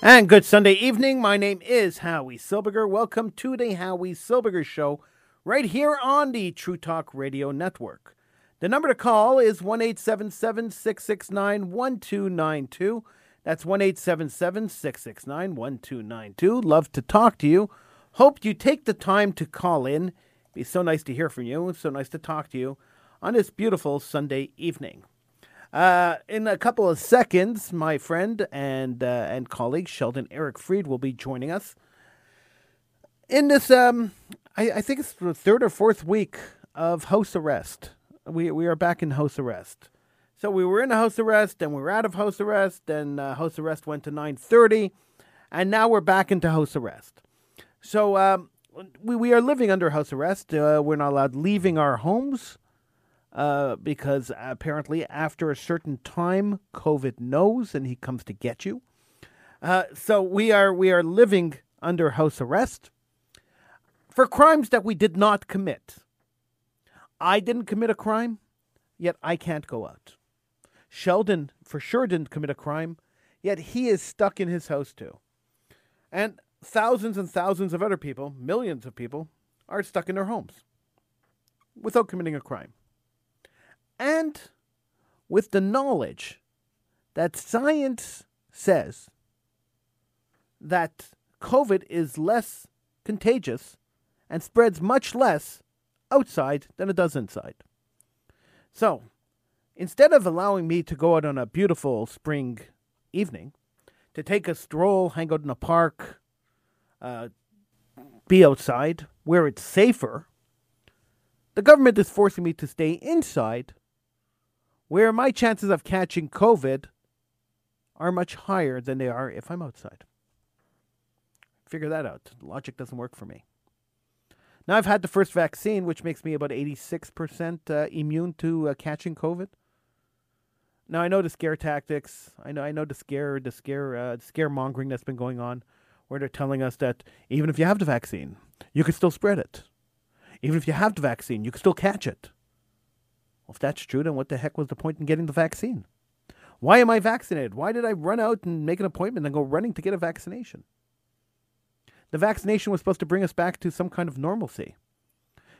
And good Sunday evening. My name is Howie Silberger. Welcome to the Howie Silberger Show right here on the True Talk Radio Network. The number to call is 1 669 1292. That's 1 669 1292. Love to talk to you. Hope you take the time to call in. Be so nice to hear from you. So nice to talk to you on this beautiful Sunday evening. Uh, in a couple of seconds, my friend and uh, and colleague Sheldon Eric Freed will be joining us. In this, um, I, I think it's the third or fourth week of house arrest. We we are back in house arrest. So we were in house arrest, and we were out of house arrest, and uh, house arrest went to nine thirty, and now we're back into house arrest. So um, we we are living under house arrest. Uh, we're not allowed leaving our homes uh, because apparently after a certain time, COVID knows and he comes to get you. Uh, so we are we are living under house arrest for crimes that we did not commit. I didn't commit a crime, yet I can't go out. Sheldon for sure didn't commit a crime, yet he is stuck in his house too. And thousands and thousands of other people, millions of people, are stuck in their homes without committing a crime and with the knowledge that science says that COVID is less contagious and spreads much less outside than it does inside. So, instead of allowing me to go out on a beautiful spring evening, to take a stroll, hang out in a park, uh, be outside where it's safer, the government is forcing me to stay inside where my chances of catching COVID are much higher than they are if I'm outside. Figure that out. Logic doesn't work for me. Now, I've had the first vaccine, which makes me about 86% uh, immune to uh, catching COVID. Now, I know the scare tactics. I know, I know the scare, the scare, uh, scaremongering that's been going on, where they're telling us that even if you have the vaccine, you could still spread it. Even if you have the vaccine, you could still catch it. Well, if that's true, then what the heck was the point in getting the vaccine? Why am I vaccinated? Why did I run out and make an appointment and go running to get a vaccination? The vaccination was supposed to bring us back to some kind of normalcy.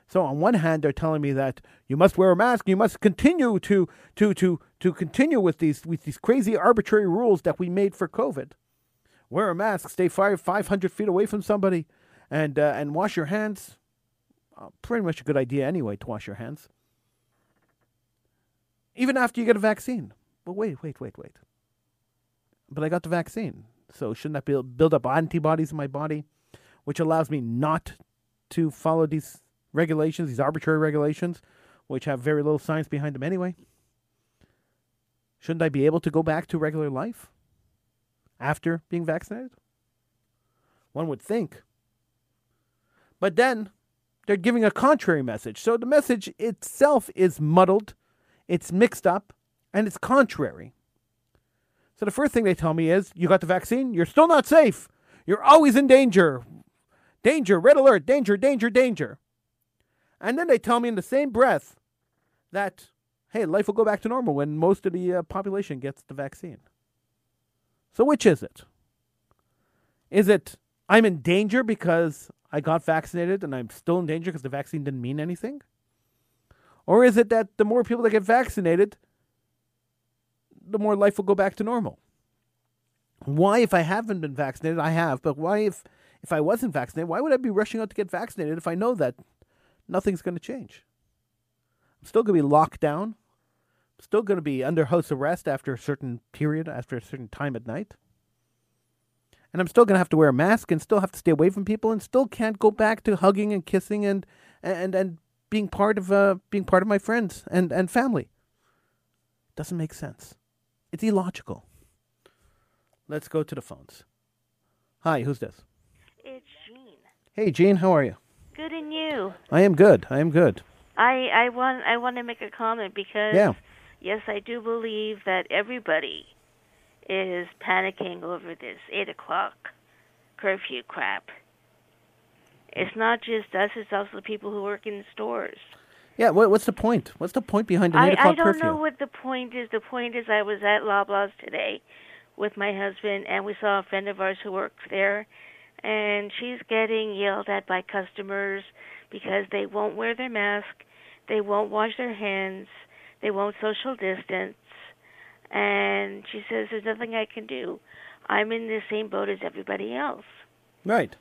So on one hand, they're telling me that you must wear a mask, you must continue to to to to continue with these with these crazy arbitrary rules that we made for COVID. Wear a mask, stay five five hundred feet away from somebody, and uh, and wash your hands. Uh, pretty much a good idea anyway to wash your hands even after you get a vaccine. Well, wait, wait, wait, wait. But I got the vaccine, so shouldn't that build build up antibodies in my body, which allows me not to follow these regulations, these arbitrary regulations, which have very little science behind them anyway? Shouldn't I be able to go back to regular life after being vaccinated? One would think. But then they're giving a contrary message. So the message itself is muddled it's mixed up, and it's contrary. So the first thing they tell me is, you got the vaccine, you're still not safe. You're always in danger. Danger, red alert, danger, danger, danger. And then they tell me in the same breath that, hey, life will go back to normal when most of the uh, population gets the vaccine. So which is it? Is it I'm in danger because I got vaccinated and I'm still in danger because the vaccine didn't mean anything? Or is it that the more people that get vaccinated, the more life will go back to normal? Why, if I haven't been vaccinated, I have, but why, if, if I wasn't vaccinated, why would I be rushing out to get vaccinated if I know that nothing's going to change? I'm still going to be locked down. I'm still going to be under house arrest after a certain period, after a certain time at night. And I'm still going to have to wear a mask and still have to stay away from people and still can't go back to hugging and kissing and, and, and being part of uh, being part of my friends and, and family. Doesn't make sense. It's illogical. Let's go to the phones. Hi, who's this? It's Jean. Hey, Jean, how are you? Good, and you? I am good. I am good. I I want I want to make a comment because yeah. yes, I do believe that everybody is panicking over this eight o'clock curfew crap. It's not just us; it's also the people who work in the stores. Yeah, what, what's the point? What's the point behind the eight I, o'clock I don't curfew? know what the point is. The point is, I was at Loblaws today, with my husband, and we saw a friend of ours who works there, and she's getting yelled at by customers because they won't wear their mask, they won't wash their hands, they won't social distance, and she says there's nothing I can do. I'm in the same boat as everybody else. Right.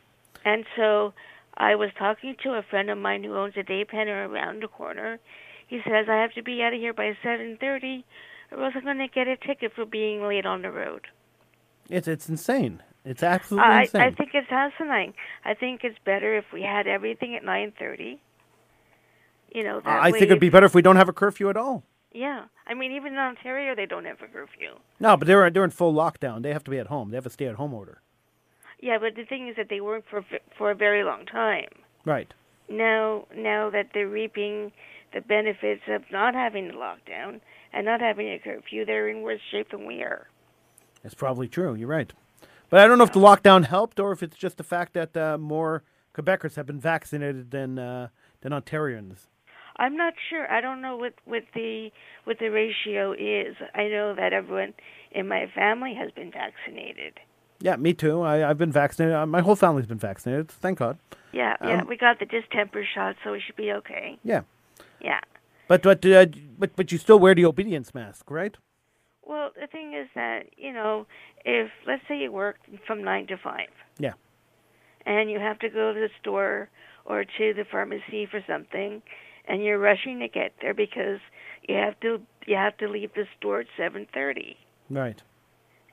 And so I was talking to a friend of mine who owns a dépanneur around the corner. He says I have to be out of here by 7:30 or else I'm going to get a ticket for being late on the road. It's it's insane. It's absolutely I, insane. I think it's asinine. I think it's better if we had everything at 9:30. You know, that I think it'd be better if we don't have a curfew at all. Yeah, I mean, even in Ontario, they don't have a curfew. No, but they're they're in full lockdown. They have to be at home. They have a stay-at-home order. Yeah, but the thing is that they weren't for for a very long time. Right. Now, now that they're reaping the benefits of not having the lockdown and not having a curfew, they're in worse shape than we are. That's probably true. You're right. But I don't know if the lockdown helped or if it's just the fact that uh, more Quebecers have been vaccinated than uh, than Ontarians. I'm not sure. I don't know what what the what the ratio is. I know that everyone in my family has been vaccinated. Yeah, me too. I, I've been vaccinated. Uh, My whole family's been vaccinated. Thank God. Yeah, yeah. Um, we got the distemper shot, so we should be okay. Yeah. Yeah. But but uh, but but you still wear the obedience mask, right? Well, the thing is that you know, if let's say you work from nine to five, Yeah. and you have to go to the store or to the pharmacy for something, and you're rushing to get there because you have to you have to leave the store at seven thirty. Right.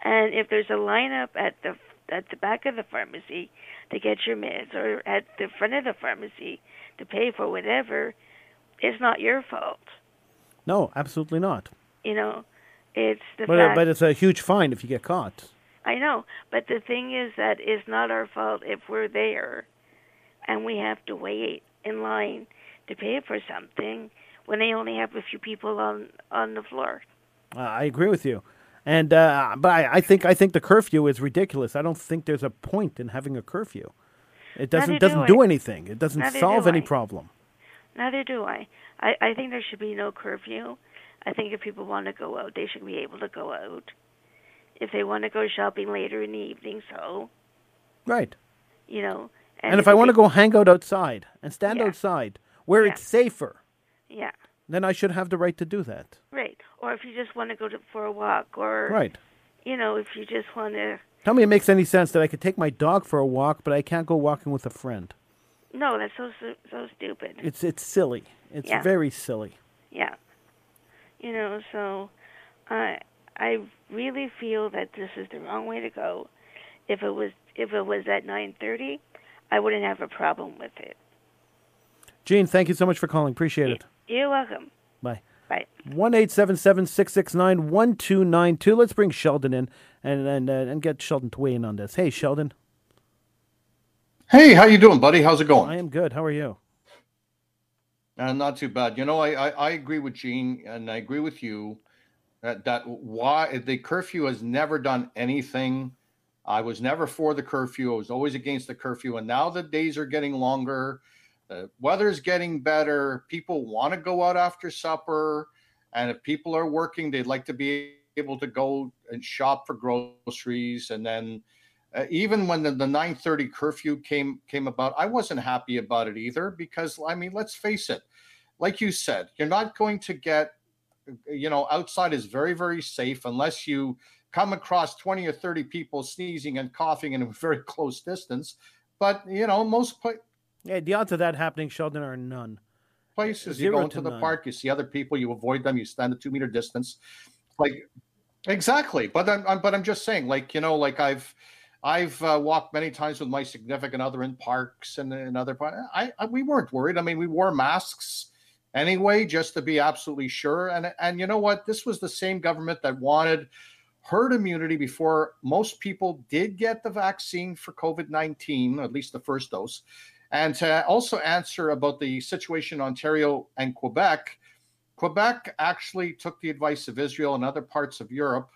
And if there's a lineup at the at the back of the pharmacy to get your meds, or at the front of the pharmacy to pay for whatever, it's not your fault. No, absolutely not. You know, it's the But uh, fact. but it's a huge fine if you get caught. I know, but the thing is that it's not our fault if we're there, and we have to wait in line to pay for something when they only have a few people on on the floor. Uh, I agree with you. And uh, but I, I think I think the curfew is ridiculous. I don't think there's a point in having a curfew. It doesn't do doesn't I. do anything. It doesn't Neither solve do any problem. Neither do I. I. I think there should be no curfew. I think if people want to go out, they should be able to go out. If they want to go shopping later in the evening, so Right. you know. And, if I want to go hang out outside and stand Yeah. outside where Yeah. it's safer, yeah, then I should have the right to do that. right. Or if you just want to go to, for a walk, or Right. you know, if you just want to. Tell me it makes any sense that I could take my dog for a walk, but I can't go walking with a friend. No, that's so so, stupid. It's it's silly. It's Yeah. very silly. Yeah. You know, so I I really feel that this is the wrong way to go. If it was if it was at 9:30, I wouldn't have a problem with it. Gene, thank you so much for calling. Appreciate it. You're welcome. Bye. Bye. One eight seven seven six six nine one two nine two. Let's bring Sheldon in and and uh, and get Sheldon to weigh in on this. Hey, Sheldon. Hey, how you doing, buddy? How's it going? I am good. How are you? Uh, not too bad. You know, I, I I agree with Gene, and I agree with you that that why the curfew has never done anything. I was never for the curfew. I was always against the curfew, and now the days are getting longer. The weather's getting better. People want to go out after supper, and if people are working, they'd like to be able to go and shop for groceries. And then, uh, even when the, the 9:30 curfew came came about, I wasn't happy about it either because I mean, let's face it, like you said, you're not going to get, you know, outside is very very safe unless you come across 20 or 30 people sneezing and coughing in a very close distance. But you know, most Yeah, the odds of that happening, Sheldon, are none. places Zero you go to into the none. park, you see other people, you avoid them, you stand a two meter distance. Like exactly, but I'm, I'm but I'm just saying, like you know, like I've I've uh, walked many times with my significant other in parks and in other parts. I, I we weren't worried. I mean, we wore masks anyway, just to be absolutely sure. And and you know what? This was the same government that wanted herd immunity before most people did get the vaccine for COVID nineteen, at least the first dose. And to also answer about the situation in Ontario and Quebec, Quebec actually took the advice of Israel and other parts of Europe,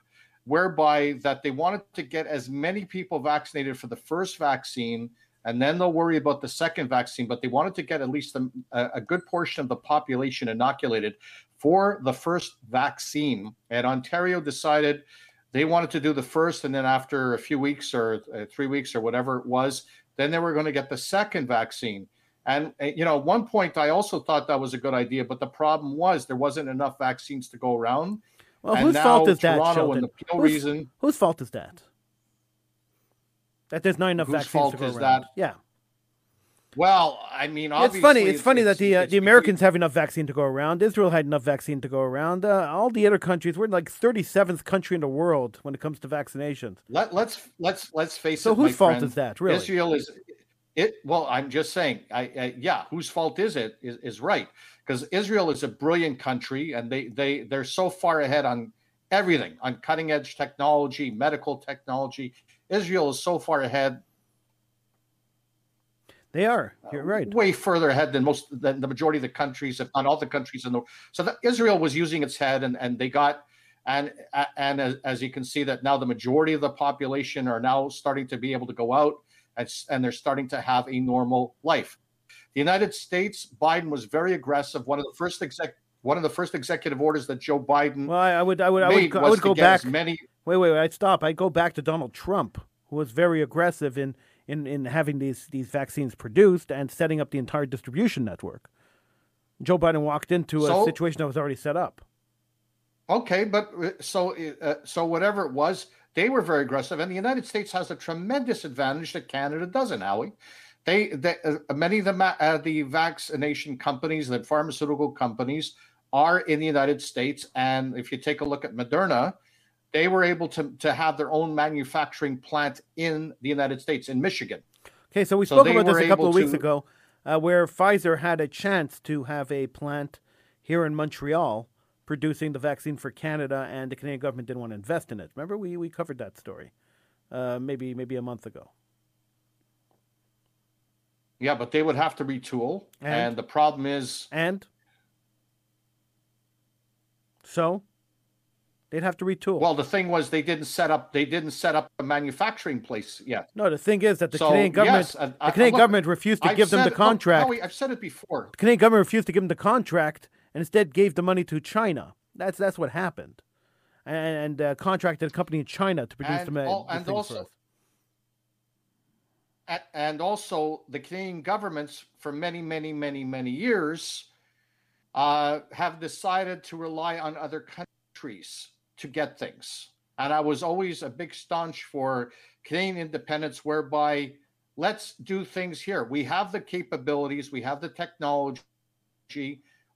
whereby that they wanted to get as many people vaccinated for the first vaccine, and then they'll worry about the second vaccine. But they wanted to get at least a, a good portion of the population inoculated for the first vaccine. And Ontario decided they wanted to do the first, and then after a few weeks or uh, three weeks or whatever it was, then they were going to get the second vaccine. And uh, you know, at one point I also thought that was a good idea, but the problem was there wasn't enough vaccines to go around. Well, and whose fault is that, Toronto Sheldon? and the Peel Whose- reason. Whose fault is that? That there's not enough Whose vaccines fault to go is around. that? Yeah, Well, I mean, it's funny. It's funny that the uh, the Americans have enough vaccine to go around. Israel had enough vaccine to go around. Uh, all the other countries, we're like 37th country in the world when it comes to vaccinations. Let, let's let's let's face So it. my whose fault friend, is that, really? Israel is it. Well, I'm just saying. I, I yeah, whose fault is it? Is, is right because Israel is a brilliant country and they they they're so far ahead on everything on cutting edge technology, medical technology. Israel is so far ahead, They are. Uh, You're right. way further ahead than most than the majority of the countries, if not all the countries in the. world. So that Israel was using its head, and and they got. And and as, as you can see that now the majority of the population are now starting to be able to go out and, and they're starting to have a normal life. The United States, Biden was very aggressive. One of the first exec one of the first executive orders that Joe Biden Well, I, would, I would, I would, go, I would go back. many Wait, wait, wait. I'd stop. I'd go back to Donald Trump, who was very aggressive in, in, in having these, these vaccines produced and setting up the entire distribution network. Joe Biden walked into a So- situation that was already set up. Okay, but uh, so uh, so whatever it was, they were very aggressive, and the United States has a tremendous advantage that Canada doesn't. Howie, they, they uh, many of the uh, the vaccination companies, the pharmaceutical companies, are in the United States, and if you take a look at Moderna, they were able to to have their own manufacturing plant in the United States in Michigan. Okay, so we spoke about this a couple of weeks to- ago, uh, where Pfizer had a chance to have a plant here in Montreal producing the vaccine for Canada, and the Canadian government didn't want to invest in it. Remember, we, we covered that story, uh, maybe maybe a month ago. Yeah, but they would have to retool, And? and the problem is And so they'd have to retool. Well, the thing was they didn't set up they didn't set up a manufacturing place yet. no, the thing is that the So, Canadian government, yes, the Canadian look, government refused to I've give them the it- look, contract. Howie, I've said it before. the Canadian government refused to give them the contract and instead gave the money to China. That's that's what happened, and, and uh, contracted a company in China to produce And the, ma- al- the and also-. And also, the Canadian governments for many, many, many, many years uh, have decided to rely on other countries to get things. And I was always a big staunch for Canadian independence, whereby let's do things here. We have the capabilities, we have the technology.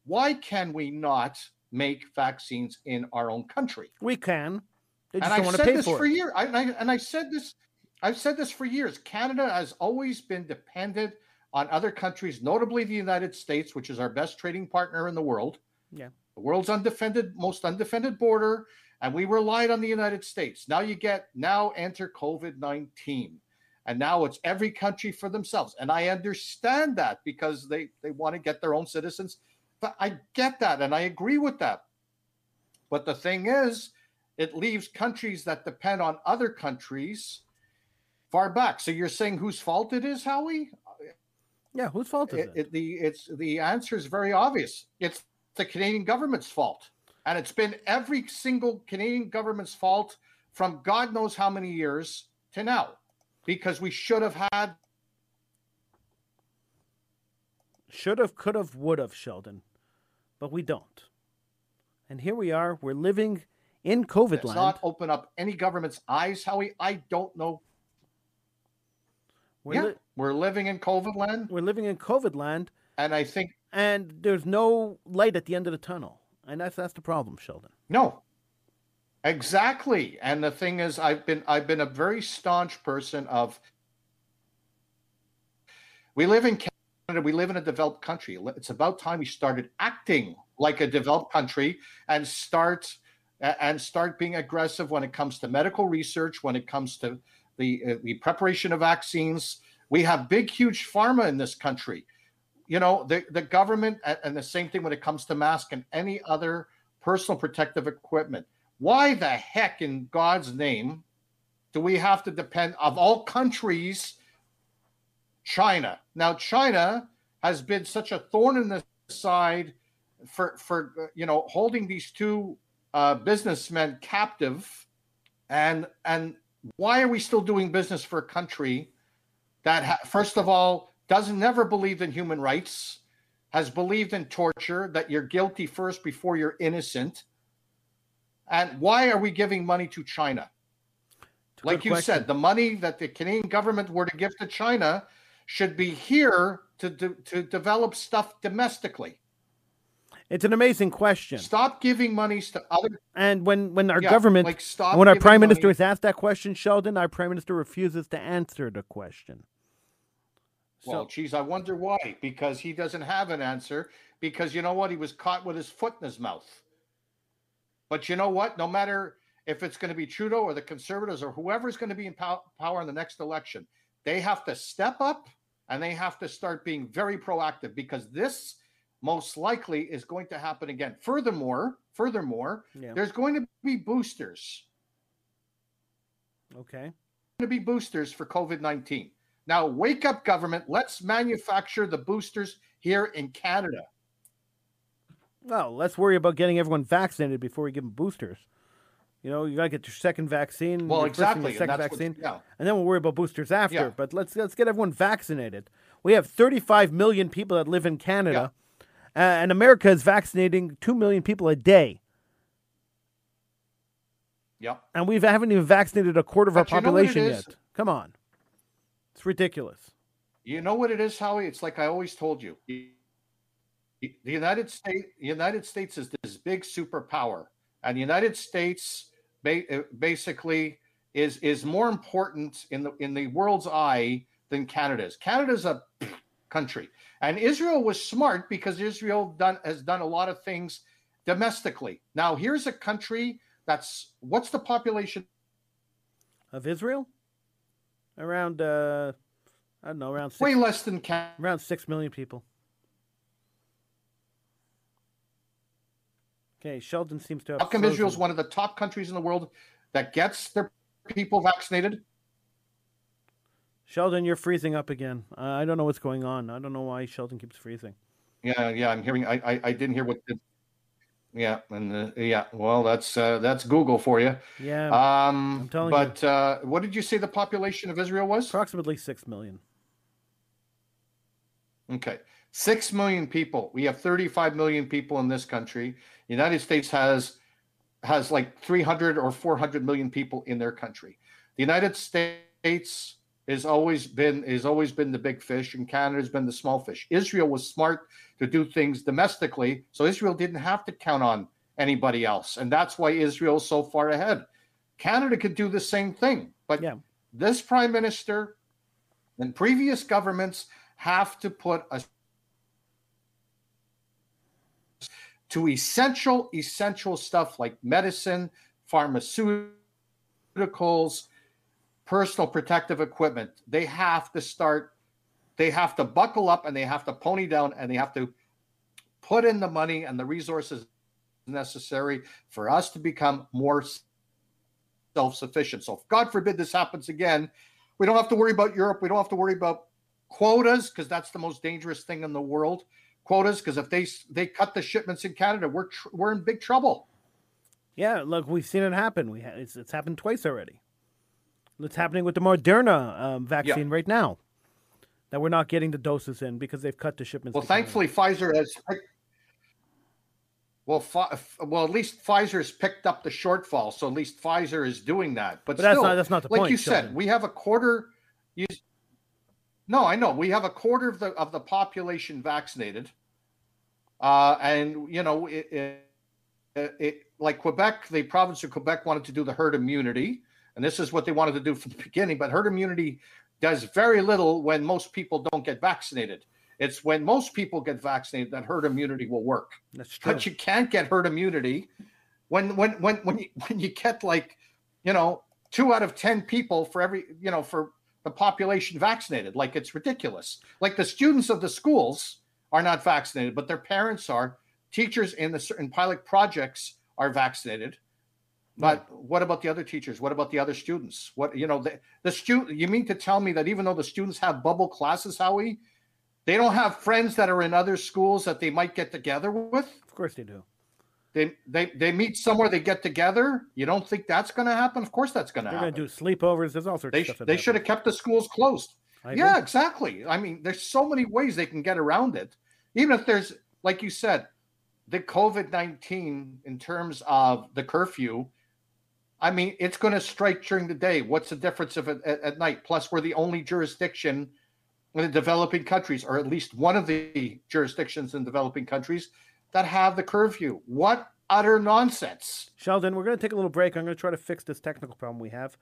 Why can we not make vaccines in our own country? We can. And I've said pay this for, for years. I, and, I, and I said this. I've said this for years. Canada has always been dependent on other countries, notably the United States, which is our best trading partner in the world. Yeah. the world's undefended, most undefended border, and we relied on the United States. Now you get now enter COVID nineteen, and now it's every country for themselves. And I understand that because they they want to get their own citizens. But I get that, and I agree with that. But the thing is, it leaves countries that depend on other countries far back. So you're saying whose fault it is, Howie? Yeah, whose fault is It, it? it, the it's the answer is very obvious. It's the Canadian government's fault, and it's been every single Canadian government's fault from God knows how many years to now, because we should have had. Should have, could have, would have, Sheldon, but we don't. And here we are. We're living in COVID Let's land. not open up any government's eyes, Howie. I don't know. We're, yeah, li- we're living in COVID land, we're living in COVID land, and I think and there's no light at the end of the tunnel. And that's that's the problem, Sheldon. No. Exactly. And the thing is I've been I've been a very staunch person of we live in Canada, we live in a developed country. It's about time we started acting like a developed country and start and start being aggressive when it comes to medical research, when it comes to the uh, the preparation of vaccines. We have big huge pharma in this country you know the, the government and the same thing when it comes to masks and any other personal protective equipment. Why the heck in god's name do we have to depend of all countries china? Now china has been such a thorn in the side for for you know holding these two uh, businessmen captive. And and why are we still doing business for a country that, ha- first of all, doesn't never believed in human rights, has believed in torture, that you're guilty first before you're innocent? And why are we giving money to China? Like you question. said, the money that the Canadian government were to give to China should be here to, to, to develop stuff domestically. It's an amazing question. Stop giving monies to other. And when when our yeah, government, like stop when our prime minister is asked that question, Sheldon, our prime minister refuses to answer the question. Well, so, geez, I wonder why. Because he doesn't have an answer. Because you know what? He was caught with his foot in his mouth. But you know what? No matter if it's going to be Trudeau or the Conservatives or whoever is going to be in pow- power in the next election, they have to step up and they have to start being very proactive because this most likely is going to happen again. Furthermore, furthermore, yeah. there's going to be boosters. Okay. To be boosters for COVID 19. Now, wake up, government. Let's manufacture the boosters here in Canada. Well, let's worry about getting everyone vaccinated before we give them boosters. You know, you got to get your second vaccine. Well, exactly. second vaccine, yeah. and then we'll worry about boosters after. Yeah. But let's let's get everyone vaccinated. We have 35 million people that live in Canada. Yeah uh, and America is vaccinating two million people a day. Yep. And we haven't even vaccinated a quarter of but our population yet. Come on, it's ridiculous. You know what it is, Howie? It's like I always told you. The United States, United States is this big superpower, and the United States uh, basically is is more important in the in the world's eye than Canada is. Canada's a country. And Israel was smart because Israel done has done a lot of things domestically. Now here's a country that's what's the population of Israel? Around uh I don't know, around six, way less than Canada. around six million people. Okay, Sheldon seems to have. How come Israel is one of the top countries in the world that gets their people vaccinated? Sheldon, you're freezing up again. Uh, I don't know what's going on. I don't know why Sheldon keeps freezing. Yeah, yeah, I'm hearing. I, I, I didn't hear what. Yeah, and uh, yeah, well, that's uh, that's Google for you. Yeah, um, I'm telling but, you. But uh, what did you say the population of Israel was? Approximately six million. Okay, six million people. We have 35 million people in this country. The United States has has like 300 or 400 million people in their country. The United States has always been has always been the big fish, and Canada's been the small fish. Israel was smart to do things domestically, so Israel didn't have to count on anybody else, and that's why Israel's so far ahead. Canada could do the same thing, but yeah. this prime minister and previous governments have to put a to essential essential stuff like medicine, pharmaceuticals, personal protective equipment. They have to start, they have to buckle up and they have to pony down and they have to put in the money and the resources necessary for us to become more self sufficient. So, if God forbid this happens again, we don't have to worry about Europe. We don't have to worry about quotas because that's the most dangerous thing in the world. Quotas because if they they cut the shipments in Canada, we're tr- we're in big trouble. Yeah, look, we've seen it happen. We ha- it's, it's happened twice already. It's happening with the Moderna um, vaccine yeah. right now. That we're not getting the doses in because they've cut the shipments. Well, thankfully, Pfizer has. Well, fi- well, at least Pfizer has picked up the shortfall, so at least Pfizer is doing that. But, but still, that's not that's not the like point. you said, we have a quarter. You, no, I know we have a quarter of the of the population vaccinated, uh, and you know, it, it, it, like Quebec, the province of Quebec wanted to do the herd immunity, and this is what they wanted to do from the beginning. But herd immunity does very little when most people don't get vaccinated. It's when most people get vaccinated that herd immunity will work. That's true. But you can't get herd immunity when when when when you when you get like, you know, two out of ten people for every you know for the population vaccinated. Like it's ridiculous. Like the students of the schools are not vaccinated, but their parents are. Teachers in the certain pilot projects are vaccinated. But what about the other teachers? What about the other students? What you know, the, the student you mean to tell me that even though the students have bubble classes, Howie, they don't have friends that are in other schools that they might get together with? Of course they do. They they they meet somewhere, they get together. You don't think that's going to happen? Of course, that's going to happen. They're going to do sleepovers. There's all sorts they of stuff. they should have kept the schools closed. I Yeah, agree. exactly. I mean, there's so many ways they can get around it. Even if there's, like you said, the COVID 19 in terms of the curfew, I mean, it's going to strike during the day. What's the difference of it at, at night? Plus, we're the only jurisdiction in the developing countries, or at least one of the jurisdictions in developing countries that have the curfew. What utter nonsense. Sheldon, we're going to take a little break. I'm going to try to fix this technical problem we have.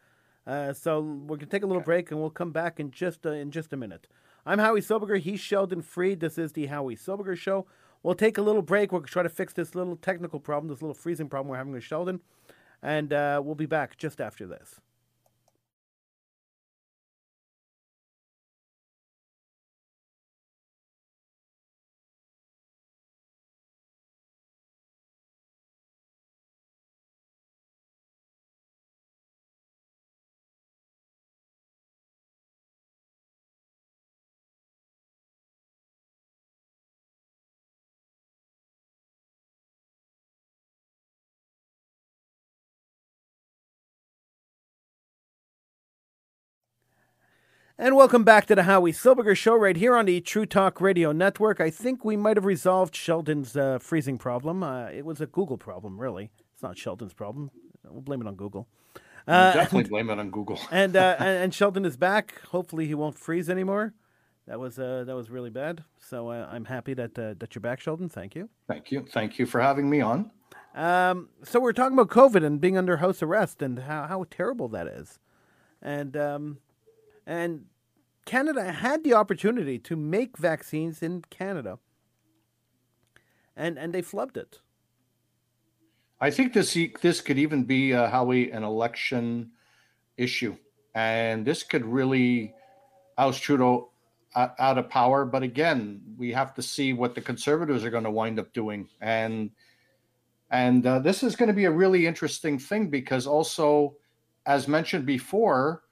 Uh, so we're going to take a little break, and we'll come back in just uh, in just a minute. I'm Howie Silberger. He's Sheldon Freed. This is the Howie Silberger Show. We'll take a little break. We'll try to fix this little technical problem, this little freezing problem we're having with Sheldon, and uh, we'll be back just after this. And welcome back to the Howie Silberger Show right here on the True Talk Radio Network. I think we might have resolved Sheldon's uh, freezing problem. Uh, it was a Google problem, really. It's not Sheldon's problem. We'll blame it on Google. Uh, Definitely blame it on Google. and, uh, and and Sheldon is back. Hopefully, he won't freeze anymore. That was uh, that was really bad. So uh, I'm happy that uh, that you're back, Sheldon. Thank you. Thank you. Thank you for having me on. Um, so we're talking about COVID and being under house arrest and how, how terrible that is, and um, and Canada had the opportunity to make vaccines in Canada, and and they flubbed it. I think this this could even be uh, Howie an election issue, and this could really oust Trudeau uh, out of power. But again, we have to see what the Conservatives are going to wind up doing, and and uh, this is going to be a really interesting thing because also, as mentioned before,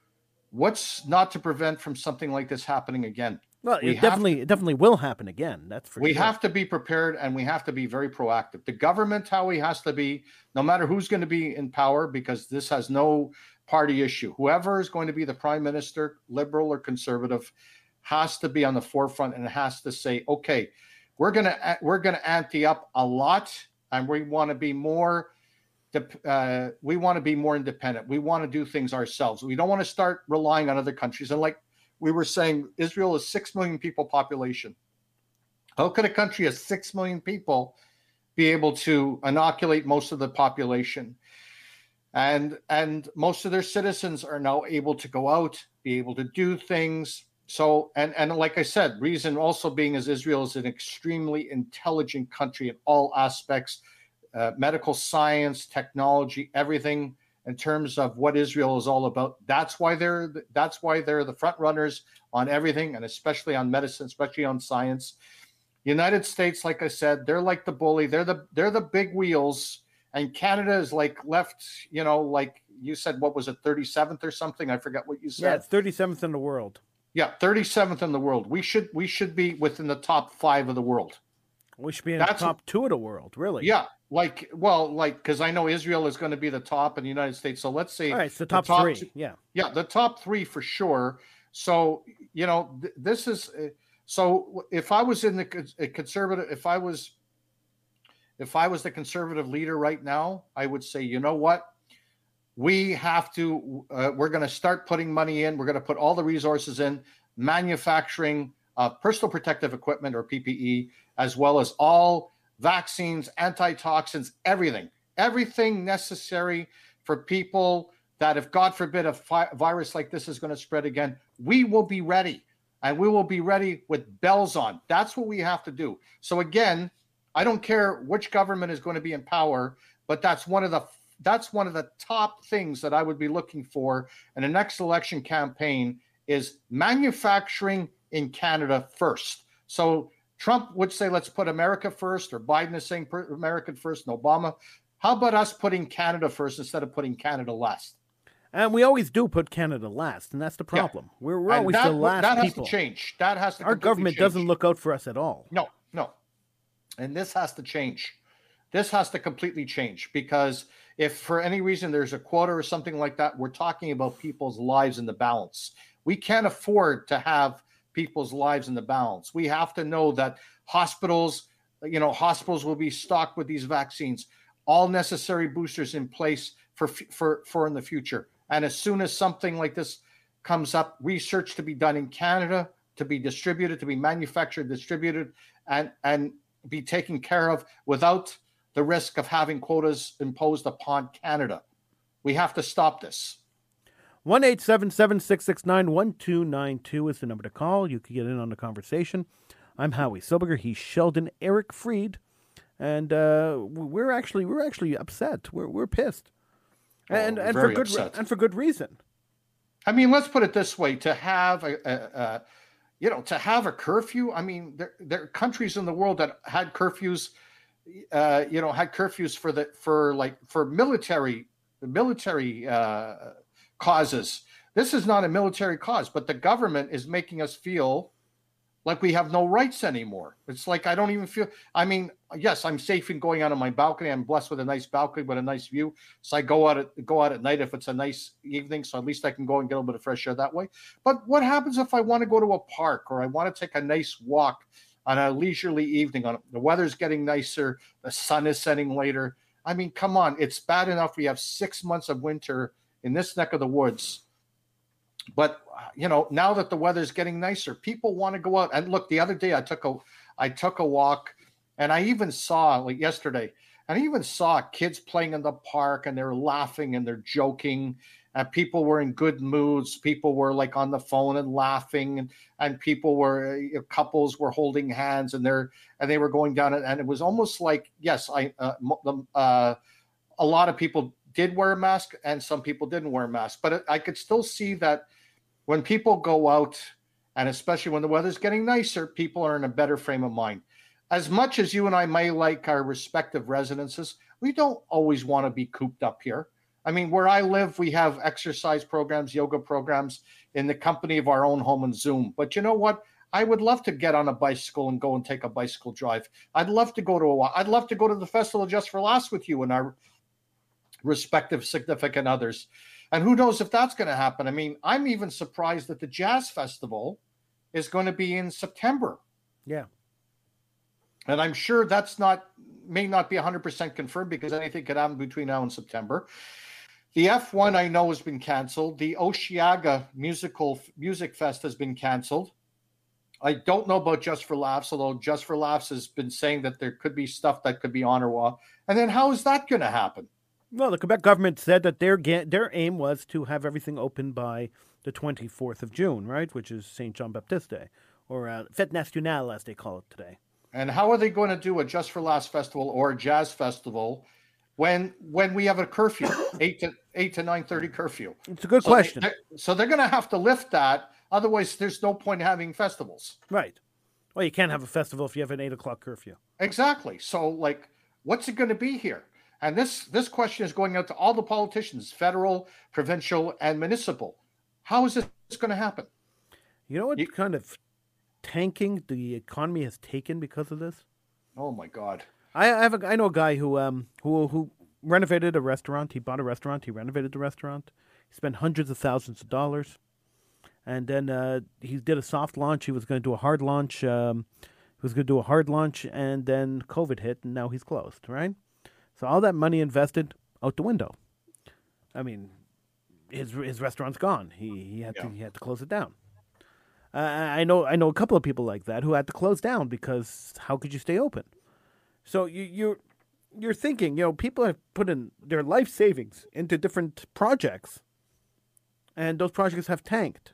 what's not to prevent from something like this happening again? Well, We it definitely it definitely will happen again. That's for we sure. have to be prepared and we have to be very proactive. The government, Howie, has to be, no matter who's going to be in power, because this has no party issue. Whoever is going to be the prime minister, liberal or conservative, has to be on the forefront and has to say, okay, we're gonna we're gonna ante up a lot, and we want to be more. Uh, we want to be more independent. We want to do things ourselves. We don't want to start relying on other countries. And like we were saying, Israel is six million people population. How could a country of six million people be able to inoculate most of the population? And and most of their citizens are now able to go out, be able to do things. So and and like I said, reason also being is Israel is an extremely intelligent country in all aspects, uh, medical science, technology, everything in terms of what Israel is all about. That's why they're that's why they're the front runners on everything, and especially on medicine, especially on science. United States, like I said, they're like the bully. They're the they're the big wheels, and Canada is like left. You know, like you said, what was it, thirty seventh or something? I forget what you said. it's thirty seventh in the world. Yeah, thirty seventh in the world. We should we should be within the top five of the world. We should be in That's- the top two of the world, really. Yeah, like well, like because I know Israel is going to be the top in the United States. So let's say All right, it's the the top, top three. two- yeah. yeah the top three for sure so you know th- this is uh, so if i was in the a conservative if i was if i was the conservative leader right now i would say you know what we have to uh, we're going to start putting money in we're going to put all the resources in manufacturing uh, personal protective equipment or ppe as well as all vaccines antitoxins everything everything necessary for people that if God forbid a fi- virus like this is going to spread again, we will be ready and we will be ready with bells on. That's what we have to do. So again, I don't care which government is going to be in power, but that's one of the that's one of the top things that I would be looking for in the next election campaign is manufacturing in Canada first. So Trump would say, let's put America first, or Biden is saying American first, and Obama. How about us putting Canada first instead of putting Canada last? And we always do put Canada last, and that's the problem. We're, we're always that, the last that has people. to change. That has to. Our government change. doesn't look out for us at all. No, no, and this has to change. This has to completely change because if for any reason there's a quota or something like that, we're talking about people's lives in the balance. We can't afford to have people's lives in the balance. We have to know that hospitals, you know, hospitals will be stocked with these vaccines, all necessary boosters in place for for for in the future. And as soon as something like this comes up, research to be done in Canada, to be distributed, to be manufactured, distributed, and and be taken care of without the risk of having quotas imposed upon Canada. We have to stop this. One eight seven seven six six nine one two nine two is the number to call. You can get in on the conversation. I'm Howie Silberger. He's Sheldon Eric Freed, and uh, we're actually we're actually upset. We're we're pissed, Oh, and we're and for good upset. and for good reason. I mean, let's put it this way: to have a, a, a you know, to have a curfew. I mean, there there are countries in the world that had curfews. Uh, you know, had curfews for the for like for military military uh, causes. This is not a military cause, but the government is making us feel like we have no rights anymore. It's like I don't even feel. I mean, yes, I'm safe in going out on my balcony. I'm blessed with a nice balcony with a nice view. So I go out at go out at night if it's a nice evening. So at least I can go and get a little bit of fresh air that way. But what happens if I want to go to a park or I want to take a nice walk on a leisurely evening? On the weather's getting nicer, the sun is setting later. I mean, come on, it's bad enough we have six months of winter in this neck of the woods. But you know, now that the weather's getting nicer, people want to go out. And look, the other day I took a I took a walk and I even saw like yesterday, and I even saw kids playing in the park and they're laughing and they're joking. And people were in good moods. People were like on the phone and laughing, and, and people were uh, couples were holding hands and they're and they were going down it. And it was almost like yes, I uh, uh, a lot of people did wear a mask and some people didn't wear a mask, but I could still see that when people go out, and especially when the weather's getting nicer, people are in a better frame of mind. As much as you and I may like our respective residences, we don't always want to be cooped up here. I mean, where I live, we have exercise programs, yoga programs in the company of our own home and Zoom. But you know what? I would love to get on a bicycle and go and take a bicycle drive. I'd love to go to a. I'd love to go to the festival just for laughs with you and our respective significant others. And who knows if that's going to happen? I mean, I'm even surprised that the Jazz Festival is going to be in September. Yeah. And I'm sure that's not may not be 100% confirmed because anything could happen between now and September. The F1 I know has been canceled. The Osheaga musical music fest has been canceled. I don't know about Just for Laughs, although Just for Laughs has been saying that there could be stuff that could be on or off. And then how is that going to happen? Well, the Quebec government said that their ga- their aim was to have everything open by the 24th of June, right, which is Saint Jean Baptiste Day, or uh, Fête Nationale as they call it today. And how are they going to do a Just for Laughs festival or a jazz festival when when we have a curfew, eight to eight to nine thirty curfew? It's a good So they- question, they're- so they're going to have to lift that. Otherwise, there's no point having festivals. right? Well, you can't have a festival if you have an eight o'clock curfew. Exactly. So, like, what's it going to be here? And this this question is going out to all the politicians, federal, provincial, and municipal. How is this going to happen? You know what You- kind of tanking the economy has taken because of this? Oh my God! I, I have a, I know a guy who um who who renovated a restaurant. He bought a restaurant. He renovated the restaurant. He spent hundreds of thousands of dollars, and then uh, he did a soft launch. He was going to do a hard launch. Um, he was going to do a hard launch, and then COVID hit, and now he's closed. Right. So all that money invested out the window. I mean, his his restaurant's gone. He he had to he had to close it down. Uh, I know I know a couple of people like that who had to close down because how could you stay open? So you you're you're thinking, you know, people have put in their life savings into different projects, and those projects have tanked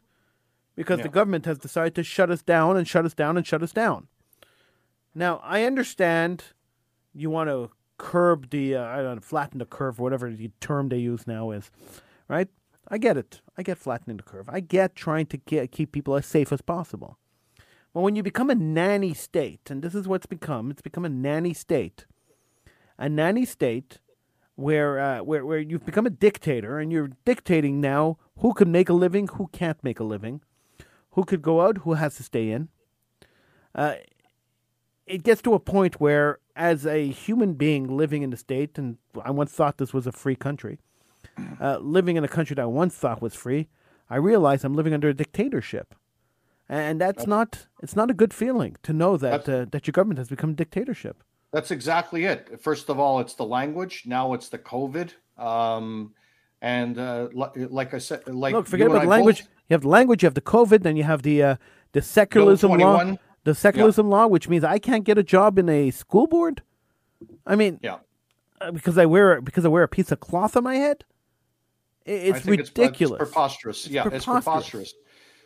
because the government has decided to shut us down and shut us down and shut us down. Now I understand you want to curb the uh, I don't know, flatten the curve, whatever the term they use now is, right? I get it. I get flattening the curve. I get trying to get, keep people as safe as possible. But when you become a nanny state, and this is what's become, it's become a nanny state. A nanny state where uh, where where you've become a dictator and you're dictating now who can make a living, who can't make a living, who could go out, who has to stay in. Uh, it gets to a point where as a human being living in the state, and I once thought this was a free country, uh, living in a country that I once thought was free, I realize I'm living under a dictatorship, and that's not it's not a good feeling to know that uh, that your government has become a dictatorship. That's exactly it. First of all, it's the language. Now it's the COVID. Um, and uh, like I said, like Look, forget about the language. both- You have the language, you have the COVID, then you have the uh, the secularism law, 21. The secularism law, which means I can't get a job in a school board. I mean, yeah, uh, because I wear because I wear a piece of cloth on my head. I It's ridiculous. It's, preposterous. yeah, it's preposterous. preposterous.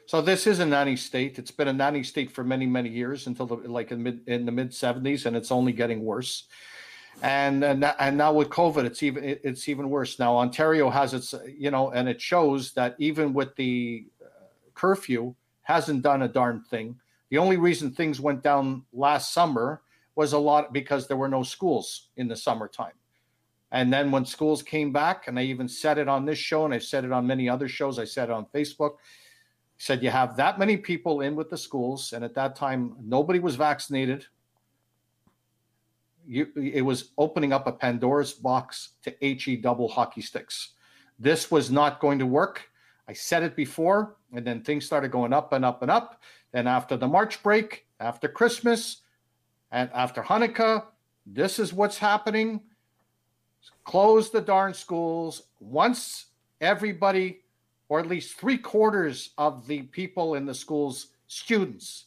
So this is a nanny state. It's been a nanny state for many, many years until the, like in mid in the mid seventies, and it's only getting worse. And and now- and now with COVID, it's even it's even worse. Now Ontario has its you know, and it shows that even with the uh, curfew, hasn't done a darn thing. The only reason things went down last summer was a lot because there were no schools in the summertime. And then when schools came back, and I even said it on this show, and I said it on many other shows, I said it on Facebook, said you have that many people in with the schools, and at that time nobody was vaccinated. You, it was opening up a Pandora's box to he double hockey sticks. This was not going to work. I said it before, and then things started going up and up and up. Then after the March break, after Christmas, and after Hanukkah, this is what's happening. Close the darn schools once everybody, or at least three quarters of the people in the schools, students,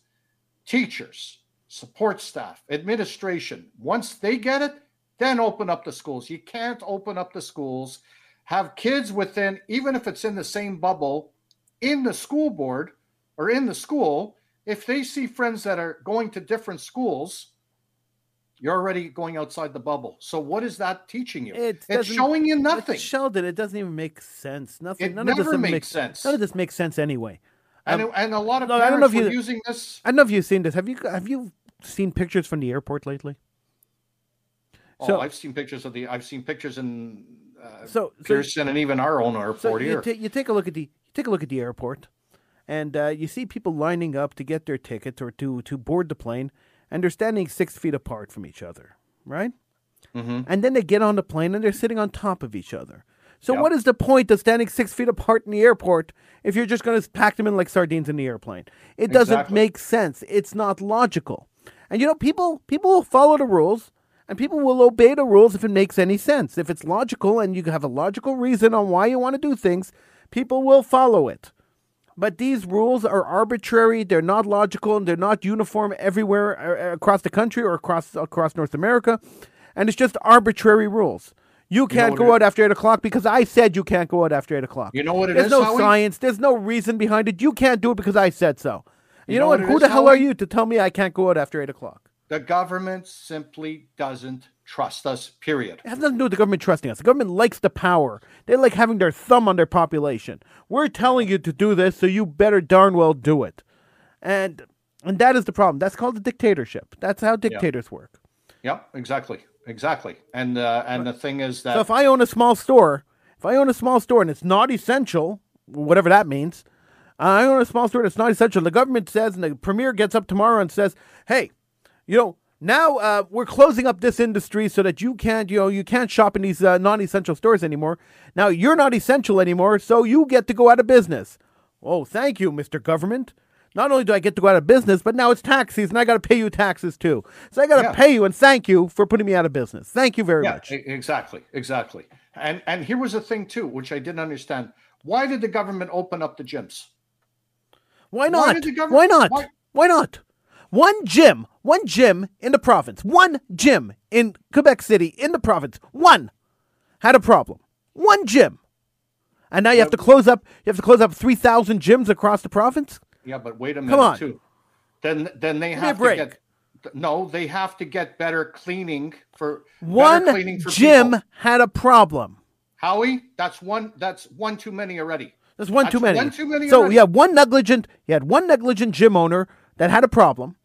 teachers, support staff, administration, once they get it, then open up the schools. You can't open up the schools, have kids within, even if it's in the same bubble, in the school board or in the school. If they see friends that are going to different schools, you're already going outside the bubble. So what is that teaching you? It it's showing you nothing. Sheldon, it doesn't even make sense. Nothing. It none of this never makes makes sense. None of this makes sense anyway. and, Um, and a lot of look, I don't know if you- using this. I don't know if you've seen this. Have you have you seen pictures from the airport lately? Oh, so- I've seen pictures of the. I've seen pictures in uh, So, so Pearson and even our own So airport you, here. ta- you take a look at the you take a look at the airport, and uh, you see people lining up to get their tickets or to to board the plane, and they're standing six feet apart from each other, right? Mhm. And then they get on the plane and they're sitting on top of each other. So Yep. what is the point of standing six feet apart in the airport if you're just going to pack them in like sardines in the airplane? It doesn't Exactly. make sense. It's not logical. And you know, people people will follow the rules and people will obey the rules if it makes any sense. If it's logical and you have a logical reason on why you want to do things, people will follow it. But these rules are arbitrary. They're not logical, and they're not uniform everywhere uh, across the country or across across North America. And it's just arbitrary rules. You can't what go out after eight o'clock because I said you can't go out after eight o'clock. You know what it There's is, no Howie? science. There's no reason behind it. You can't do it because I said so. You, You know, know what? what it Who is, the hell are you to tell me I can't go out after eight o'clock? The government simply doesn't trust us. Period. It has nothing to do with the government trusting us. The government likes the power. They like having their thumb on their population. We're telling you to do this, so you better darn well do it. And and that is the problem. That's called a dictatorship. That's how dictators work. Yep. Exactly. Exactly. And uh, and the thing is that So if I own a small store, if I own a small store and it's not essential, whatever that means, I own a small store and it's not essential. The government says, and the premier gets up tomorrow and says, "Hey, you know, now uh, we're closing up this industry so that you can't, you know, you can't shop in these uh, non-essential stores anymore. Now you're not essential anymore, so you get to go out of business." Oh, thank you, Mr. Government. Not only do I get to go out of business, but now it's tax season. I got to pay you taxes too. So I got to Yeah. pay you and thank you for putting me out of business. Thank you very yeah, much. exactly, exactly. And and here was the thing too, which I didn't understand. Why did the government open up the gyms? Why not? government- Why not? why- Why not? One gym, one gym in the province, one gym in Quebec City in the province, one had a problem. One gym. And now you have to close up you have to close up 3,000 gyms across the province? Yeah, but wait a minute Come on. too. Then then they have to break. get no, they have to get better cleaning for One cleaning for gym people. had a problem. Howie, that's one that's one too many already. There's one That's too many. one too many So already. you have one negligent. You had one negligent gym owner that had a problem,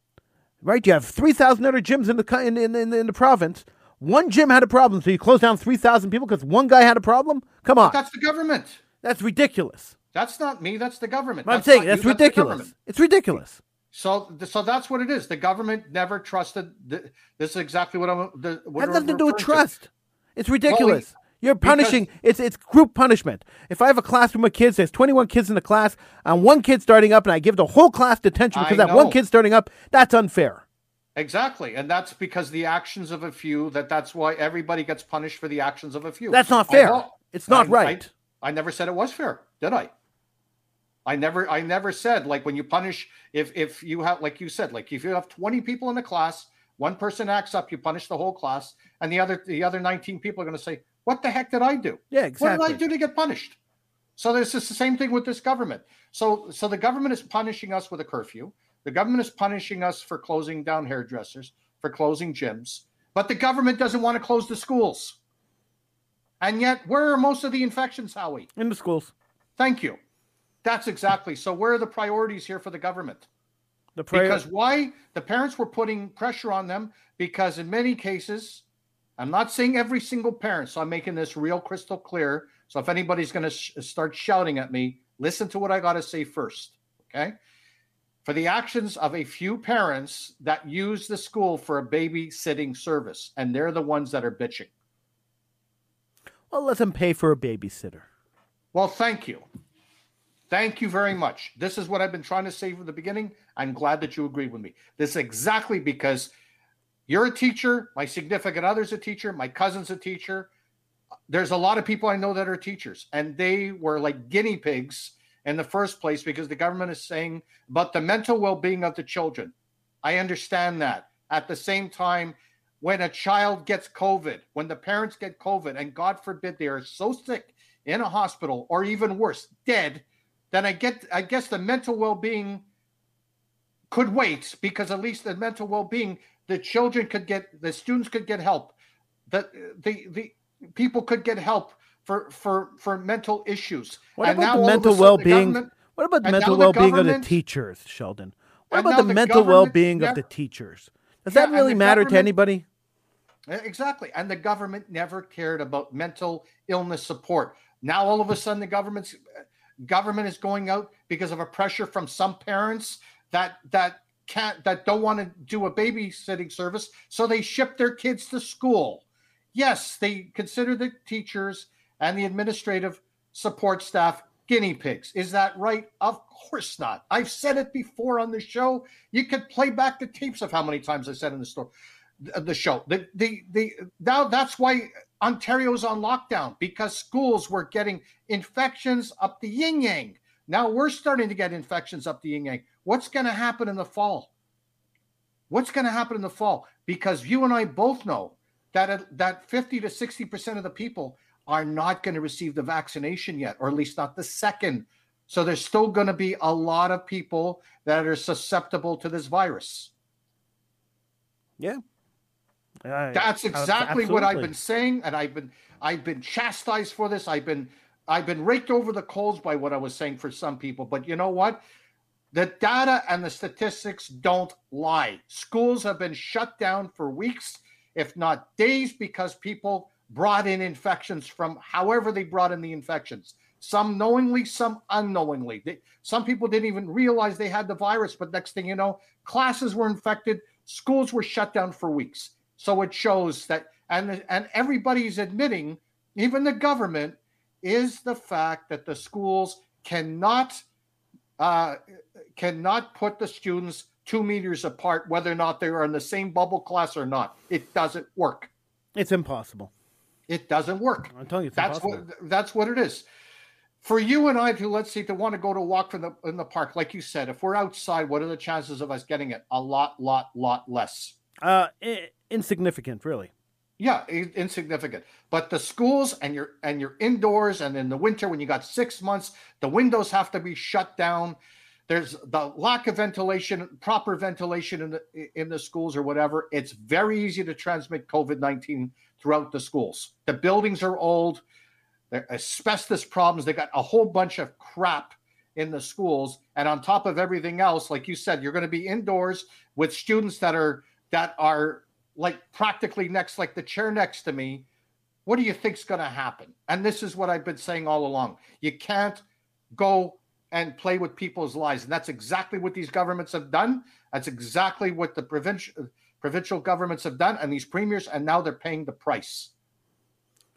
right? You have three thousand other gyms in the in, in, in, in the province. One gym had a problem, so you close down three thousand people because one guy had a problem. Come on, That's the government. that's ridiculous. That's not me. That's the government. I'm saying that's you, ridiculous. government. it's ridiculous. So, so that's what it is. The government never trusted. The, this is exactly what I'm. The, what Has nothing to do with trust. It's ridiculous. You're because- punishing. It's it's group punishment. If I have a classroom of kids, there's 21 kids in the class, and one kid starting up, and I give the whole class detention because that one kid starting up, that's unfair. Exactly, and that's because the actions of a few. That that's why everybody gets punished for the actions of a few. That's not fair. It's not I- right. I, I never said it was fair, did I? I never, I never said like when you punish if if you have like you said like if you have twenty people in the class, one person acts up, you punish the whole class, and the other the other nineteen people are going to say, "What the heck did I do? yeah, exactly. What did I do to get punished?" So this is the same thing with this government. So so the government is punishing us with a curfew. The government is punishing us for closing down hairdressers, for closing gyms, but the government doesn't want to close the schools. And yet, where are most of the infections, Howie? In the schools, Thank you. That's exactly. So where are the priorities here for the government? the prayer. Because why the parents were putting pressure on them because in many cases, I'm not saying every single parent, so I'm making this real crystal clear. So if anybody's going to sh- start shouting at me, listen to what I got to say first. Okay. For the actions of a few parents that use the school for a babysitting service, and they're the ones that are bitching. well, let them pay for a babysitter. Well, thank you. Thank you very much. This is what I've been trying to say from the beginning. I'm glad that you agreed with me. This is exactly because you're a teacher, my significant other's a teacher, my cousin's a teacher. There's a lot of people I know that are teachers, and they were like guinea pigs in the first place because the government is saying about the mental well being of the children. I understand that. At the same time, when a child gets COVID, when the parents get COVID, and God forbid they are so sick in a hospital or even worse, dead, then I get I guess the mental well-being could wait because at least the mental well-being, the children could get the students could get help. The the the people could get help for for for mental issues. What And about now the all of a mental sudden well-being? government- What about the mental well-being of the teachers, Sheldon? What about the the mental well-being of the teachers? Does Yeah, that really matter to anybody? Exactly. And the government never cared about mental illness support. Now all of a sudden the government's government is going out because of a pressure from some parents that that can't that don't want to do a babysitting service, so they ship their kids to school. Yes, they consider the teachers and the administrative support staff guinea pigs. Is that right? Of course not. I've said it before on the show. You could play back the tapes of how many times I said in the store the show. The the the now that's why Ontario's on lockdown because schools were getting infections up the yin yang. Now we're starting to get infections up the yin yang. What's going to happen in the fall? What's going to happen in the fall? Because you and I both know that uh, that 50 to 60 percent of the people are not going to receive the vaccination yet, or at least not the second. So there's still going to be a lot of people that are susceptible to this virus. Yeah. I- That's exactly what I've been saying, and I've been I've been chastised for this. I've been I've been raked over the coals by what I was saying for some people. But you know what? The data and the statistics don't lie. Schools have been shut down for weeks, if not days, because people brought in infections from however they brought in the infections. Some knowingly, some unknowingly. They, some people didn't even realize they had the virus, but next thing you know, classes were infected, schools were shut down for weeks. So it shows that, and and everybody's admitting, even the government, is the fact that the schools cannot uh, cannot put the students two meters apart, whether or not they are in the same bubble class or not. It doesn't work. It's impossible. It doesn't work. I'm telling you, it's That's impossible. what that's what it is. For you and I to let's say to want to go to walk in the in the park, like you said, if we're outside, what are the chances of us getting it? A lot, lot, lot less. Uh, i- insignificant, really. Yeah, i- insignificant. But the schools and you're and you're indoors, and in the winter when you got six months, the windows have to be shut down. There's the lack of ventilation, proper ventilation in the in the schools or whatever. It's very easy to transmit COVID nineteen throughout the schools. The buildings are old. There are asbestos problems. They got a whole bunch of crap in the schools, and on top of everything else, like you said, you're going to be indoors with students that are that are like practically next, like the chair next to me. What do you think's going to happen? And this is what I've been saying all along. You can't go and play with people's lives. And that's exactly what these governments have done. That's exactly what the provincial provincial governments have done, and these premiers, and now they're paying the price.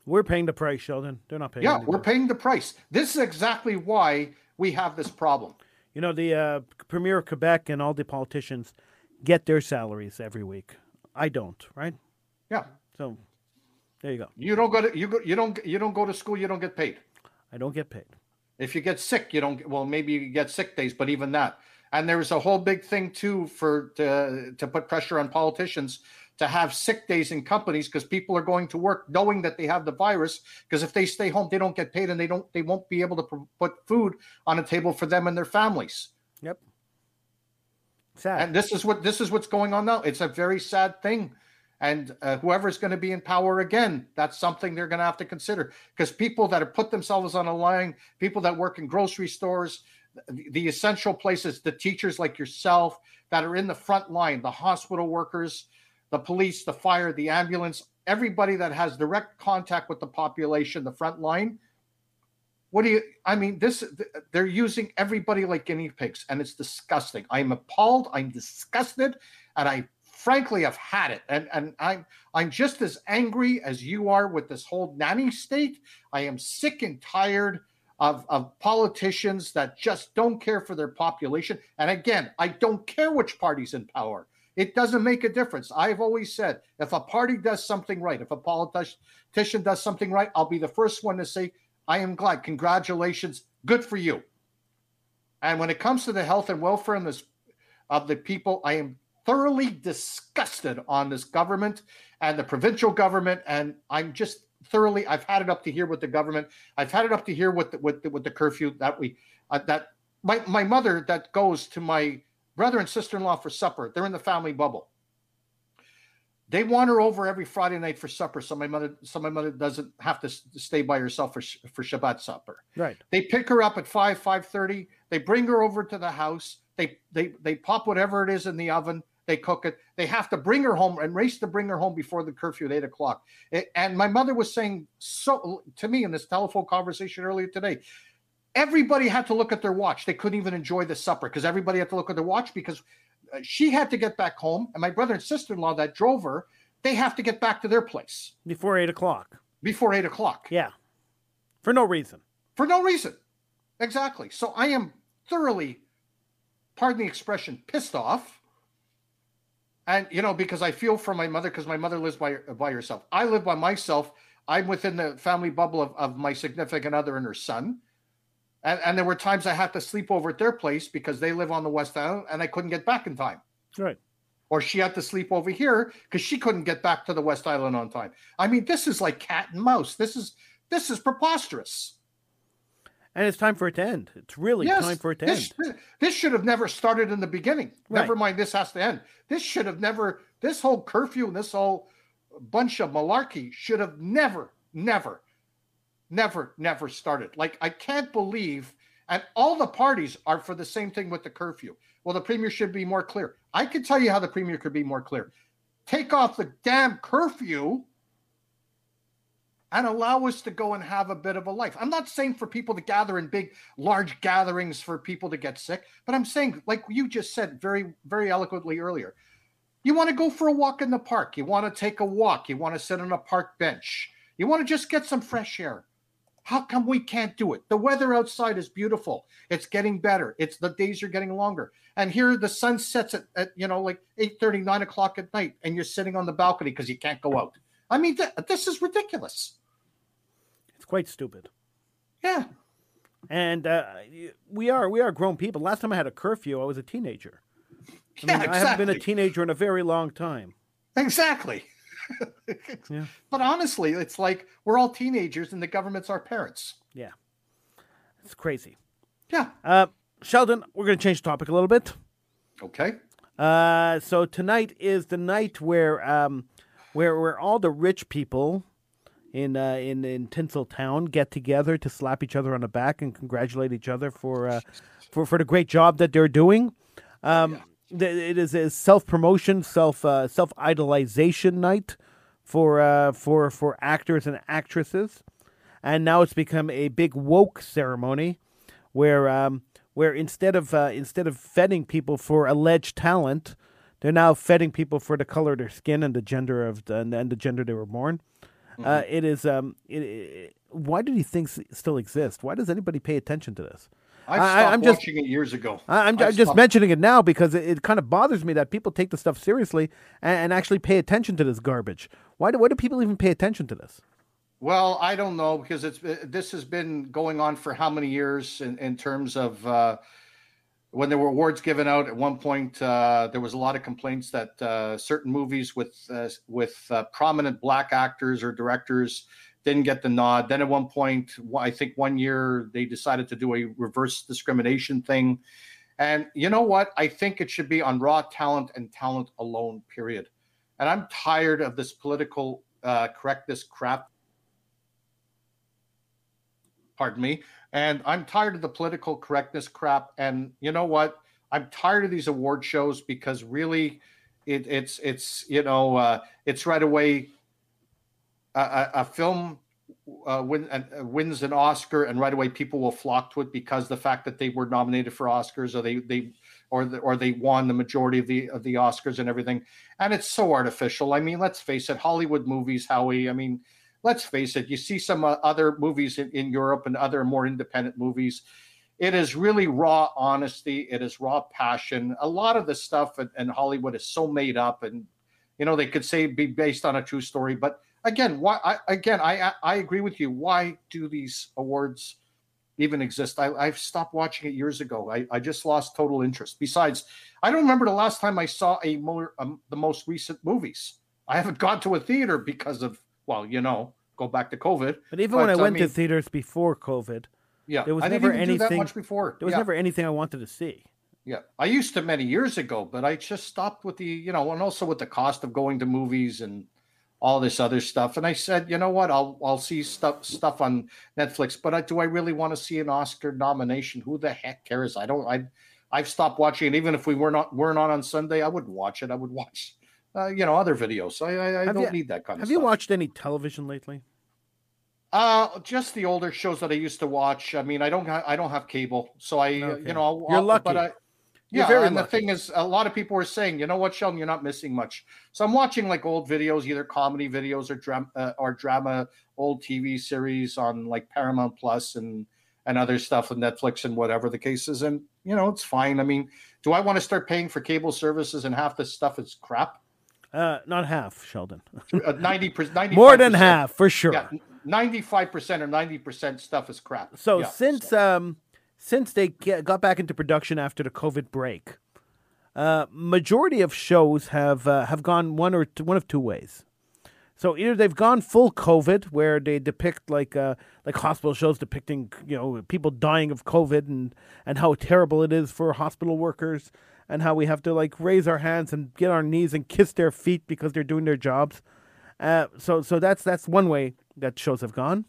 We're paying the price, Sheldon. They're not paying. Yeah, we're paying the price. This is exactly why we have this problem. You know, the uh, premier of Quebec and all the politicians get their salaries every week. I don't, right? Yeah. So there you go. You don't go to you go you don't you don't go to school. You don't get paid. I don't get paid. If you get sick, you don't. Well, maybe you get sick days, but even that. And there was a whole big thing too for to to put pressure on politicians to have sick days in companies because people are going to work knowing that they have the virus. Because if they stay home, they don't get paid, and they don't they won't be able to pr- put food on a table for them and their families. Yep. Sad. And this is what this is what's going on now. It's a very sad thing. And uh, whoever's going to be in power again, that's something they're going to have to consider. Because people that have put themselves on a line, people that work in grocery stores, the, the essential places, the teachers like yourself that are in the front line, the hospital workers, the police, the fire, the ambulance, everybody that has direct contact with the population, the front line. What do you? I mean, this they're using everybody like guinea pigs, and it's disgusting. I'm appalled. I'm disgusted, and I frankly I've had it. And and I'm I'm just as angry as you are with this whole nanny state. I am sick and tired of, of politicians that just don't care for their population. And again, I don't care which party's in power. It doesn't make a difference. I've always said if a party does something right, if a politician does something right, I'll be the first one to say, I am glad. Congratulations. Good for you. And when it comes to the health and welfare and this of the people, I am thoroughly disgusted on this government and the provincial government. And I'm just thoroughly, I've had it up to here with the government. I've had it up to here with the, with the, with the curfew that we, uh, that my, my mother that goes to my brother and sister-in-law for supper. They're in the family bubble. They want her over every Friday night for supper, so my mother, so my mother doesn't have to stay by herself for for Shabbat supper. right. They pick her up at five, five thirty. They bring her over to the house. They they they pop whatever it is in the oven. They cook it. They have to bring her home and race to bring her home before the curfew at eight o'clock. It- and my mother was saying so to me in this telephone conversation earlier today. Everybody had to look at their watch. They couldn't even enjoy the supper because everybody had to look at their watch because uh, she had to get back home, and my brother and sister-in-law that drove her, they have to get back to their place Before eight o'clock. before eight o'clock Yeah. For no reason. for no reason. Exactly. So I am thoroughly, pardon the expression, pissed off. And you know, because I feel for my mother, because my mother lives by by herself. I live by myself. I'm within the family bubble of, of my significant other and her son. And, and there were times I had to sleep over at their place because they live on the West Island and I couldn't get back in time. Right. Or she had to sleep over here because she couldn't get back to the West Island on time. I mean, this is like cat and mouse. This is this is preposterous. And it's time for it to end. It's really time for it to this, end. This should have never started in the beginning. Right. Never mind, this has to end. This should have never, this whole curfew and this whole bunch of malarkey should have never, never, never, never started. Like, I can't believe, and all the parties are for the same thing with the curfew. Well, the premier should be more clear. I can tell you how the premier could be more clear. Take off the damn curfew and allow us to go and have a bit of a life. I'm not saying for people to gather in big, large gatherings for people to get sick, but I'm saying, like you just said very, very eloquently earlier, you want to go for a walk in the park, you want to take a walk, you want to sit on a park bench, you want to just get some fresh air. How come we can't do it? The weather outside is beautiful. It's getting better. It's the days are getting longer. And here the sun sets at, at you know, like 8 9 o'clock at night, and you're sitting on the balcony because you can't go out. I mean, th- this is ridiculous. Quite stupid. Yeah. And uh, we are we are grown people. Last time I had a curfew, I was a teenager. I, Yeah, mean, I haven't been a teenager in a very long time. Exactly. Yeah. But honestly, it's like we're all teenagers and the government's our parents. Yeah. It's crazy. Yeah. Uh, Sheldon, we're going to change the topic a little bit. Okay. Uh, so tonight is the night where um, where where all the rich people in uh, in in Tinseltown get together to slap each other on the back and congratulate each other for uh, for for the great job that they're doing. Um, th- It is a self promotion, self uh, self idolization night for uh, for for actors and actresses, and now it's become a big woke ceremony where um, where instead of uh, instead of feting people for alleged talent, they're now feting people for the color of their skin and the gender of the, and the gender they were born. Uh, it is. Um, it, it, why do these things still exist? Why does anybody pay attention to this? I I- stopped I'm just- watching it years ago. I, I'm just stopped- mentioning it now because it, it kind of bothers me that people take the stuff seriously and, and actually pay attention to this garbage. Why do why do people even pay attention to this? Well, I don't know because it's this has been going on for how many years in, in terms of uh, when there were awards given out. At one point, uh, there was a lot of complaints that uh, certain movies with uh, with uh, prominent black actors or directors didn't get the nod. Then at one point, I think one year they decided to do a reverse discrimination thing. And you know what? I think it should be on raw talent and talent alone. Period. And I'm tired of this political uh, correctness crap pardon me. And I'm tired of the political correctness crap. And you know what? I'm tired of these award shows because really, it, it's it's you know uh, it's right away. A, a, film uh, win, uh, wins an Oscar, and right away people will flock to it because the fact that they were nominated for Oscars, or they they or the, or they won the majority of the of the Oscars and everything. And it's so artificial. I mean, let's face it, Hollywood movies, Howie. I mean, let's face it, you see some uh, other movies in, in Europe and other more independent movies. It is really raw honesty. It is raw passion. A lot of the stuff in, in Hollywood is so made up, and you know they could say be based on a true story. But again, why? I, again, I I agree with you. Why do these awards even exist? I, I've stopped watching it years ago. I, I just lost total interest. Besides, I don't remember the last time I saw a more um, the most recent movies. I haven't gone to a theater because of well, you know, go back to COVID. But even when I I went to theaters before COVID, Yeah, There was I never even do that anything- before. there was yeah. never anything I wanted to see. Yeah, I used to many years ago, but I just stopped with the, you know, and also with the cost of going to movies and all this other stuff. And I said, you know what, I'll I'll see stuff stuff on Netflix, but I, do I really want to see an Oscar nomination? Who the heck cares? I don't. I I've stopped watching it. Even if we were not weren't on on Sunday, I wouldn't watch it. I would watch, uh, you know, other videos. I I, I don't you- need that kind of. Have stuff. you watched any television lately? Uh, just the older shows that I used to watch. I mean, I don't ha- I don't have cable, so I uh, Okay. you know I'll, You're I'll- lucky. But I, yeah, and lucky. the thing is, a lot of people were saying, you know what, Sheldon, you're not missing much. So I'm watching like old videos, either comedy videos or drama uh, or drama, old TV series on like Paramount Plus and and other stuff on Netflix and whatever the case is. And you know, it's fine. I mean, do I want to start paying for cable services and half this stuff is crap? Uh, not half, Sheldon. Uh, Ninety percent, More than half, for sure. Yeah, ninety-five percent or ninety percent stuff is crap. So Yeah, since um since they get, got back into production after the COVID break, uh, majority of shows have uh, have gone one or two, one of two ways. So either they've gone full COVID, where they depict like uh, like hospital shows depicting you know people dying of COVID and and how terrible it is for hospital workers and how we have to like raise our hands and get our knees and kiss their feet because they're doing their jobs. Uh, so so that's that's one way that shows have gone.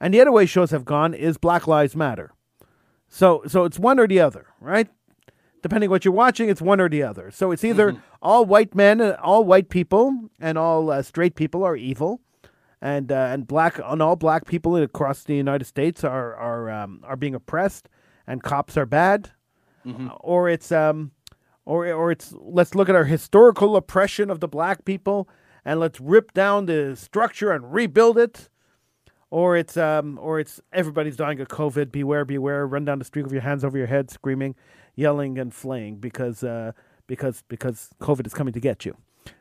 And the other way shows have gone is Black Lives Matter. So so it's one or the other, right? Depending what you're watching, it's one or the other. So it's either all white men, uh, all white people, and all uh, straight people are evil, and uh, and black and all black people across the United States are are um, are being oppressed, and cops are bad, or it's um, or or it's let's look at our historical oppression of the black people, and let's rip down the structure and rebuild it or it's um or it's everybody's dying of COVID. Beware, beware! Run down the street with your hands over your head, screaming, yelling, and flaying because uh because because COVID is coming to get you.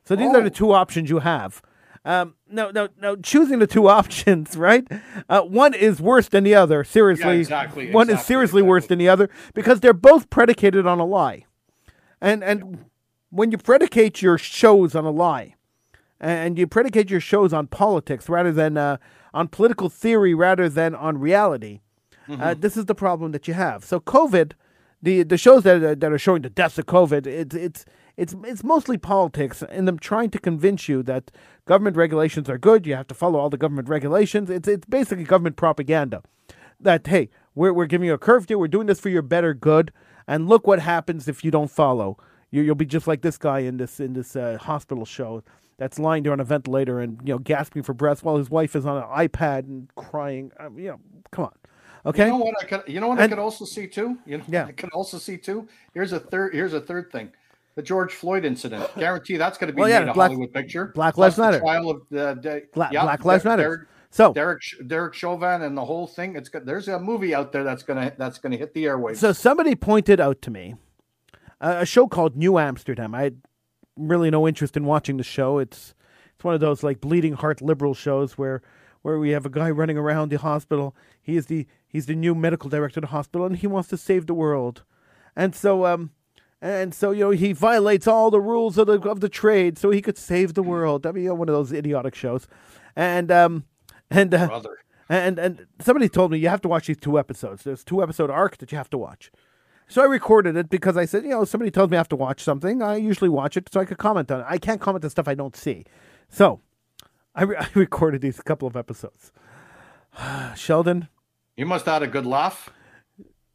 So these are Oh. the two options you have. Um, no, no, no. Choosing the two options, right? Uh, one is worse than the other. Seriously, exactly, One is exactly, seriously worse than the other because they're both predicated on a lie, and and when you predicate your shows on a lie, and you predicate your shows on politics rather than uh, on political theory rather than on reality. Uh, this is the problem that you have. So COVID, the the shows that are, that are showing the deaths of COVID, it's it's it's it's mostly politics and them trying to convince you that government regulations are good. You have to follow all the government regulations. It's it's basically government propaganda. That hey, we're we're giving you a curfew. We're doing this for your better good. And look what happens if you don't follow. You, you'll be just like this guy in this in this uh, hospital show that's lying there on a ventilator and you know gasping for breath while his wife is on an iPad and crying. I mean, you know, come on. Okay. You know what I could you know what And- I could also see too? You know Yeah. I could also see too. Here's a third here's a third thing. The George Floyd incident. Guarantee that's going to be Well, yeah, Black- Hollywood picture. Black Lives Matter. Trial of the, Bla- yeah, Black Lives Matter. So, Derek Derek Chauvin and the whole thing. It's got there's a movie out there that's gonna that's gonna hit the airwaves. so somebody pointed out to me uh, a show called New Amsterdam. I had really no interest in watching the show. It's it's one of those like bleeding heart liberal shows where where we have a guy running around the hospital. He is the he's the new medical director of the hospital, and he wants to save the world. And so um and so you know he violates all the rules of the of the trade so he could save the world. I mean, you know, one of those idiotic shows. And um and uh, brother. and and somebody told me you have to watch these two episodes. There's two episode arc that you have to watch. So I recorded it because I said, you know, somebody tells me I have to watch something. I usually watch it so I could comment on it. I can't comment on stuff I don't see. So I, re- I recorded these couple of episodes. Sheldon, You must have had a good laugh.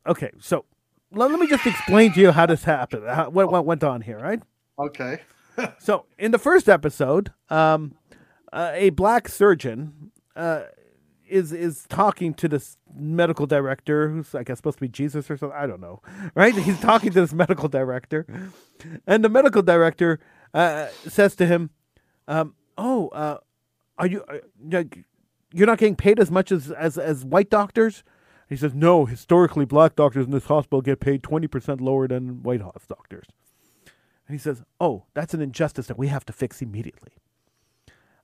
okay, so let, let me just explain to you how this happened, how, what, what went on here, right? Okay. So in the first episode, um, uh, a black surgeon uh, is is talking to this medical director, who's I guess supposed to be Jesus or something. I don't know, right? He's talking to this medical director, and the medical director uh, says to him, um, "Oh, uh, are you uh, you're not getting paid as much as as, as white doctors?" He says, "No. Historically, black doctors in this hospital get paid twenty percent lower than white house doctors." And he says, Oh, that's an injustice that we have to fix immediately.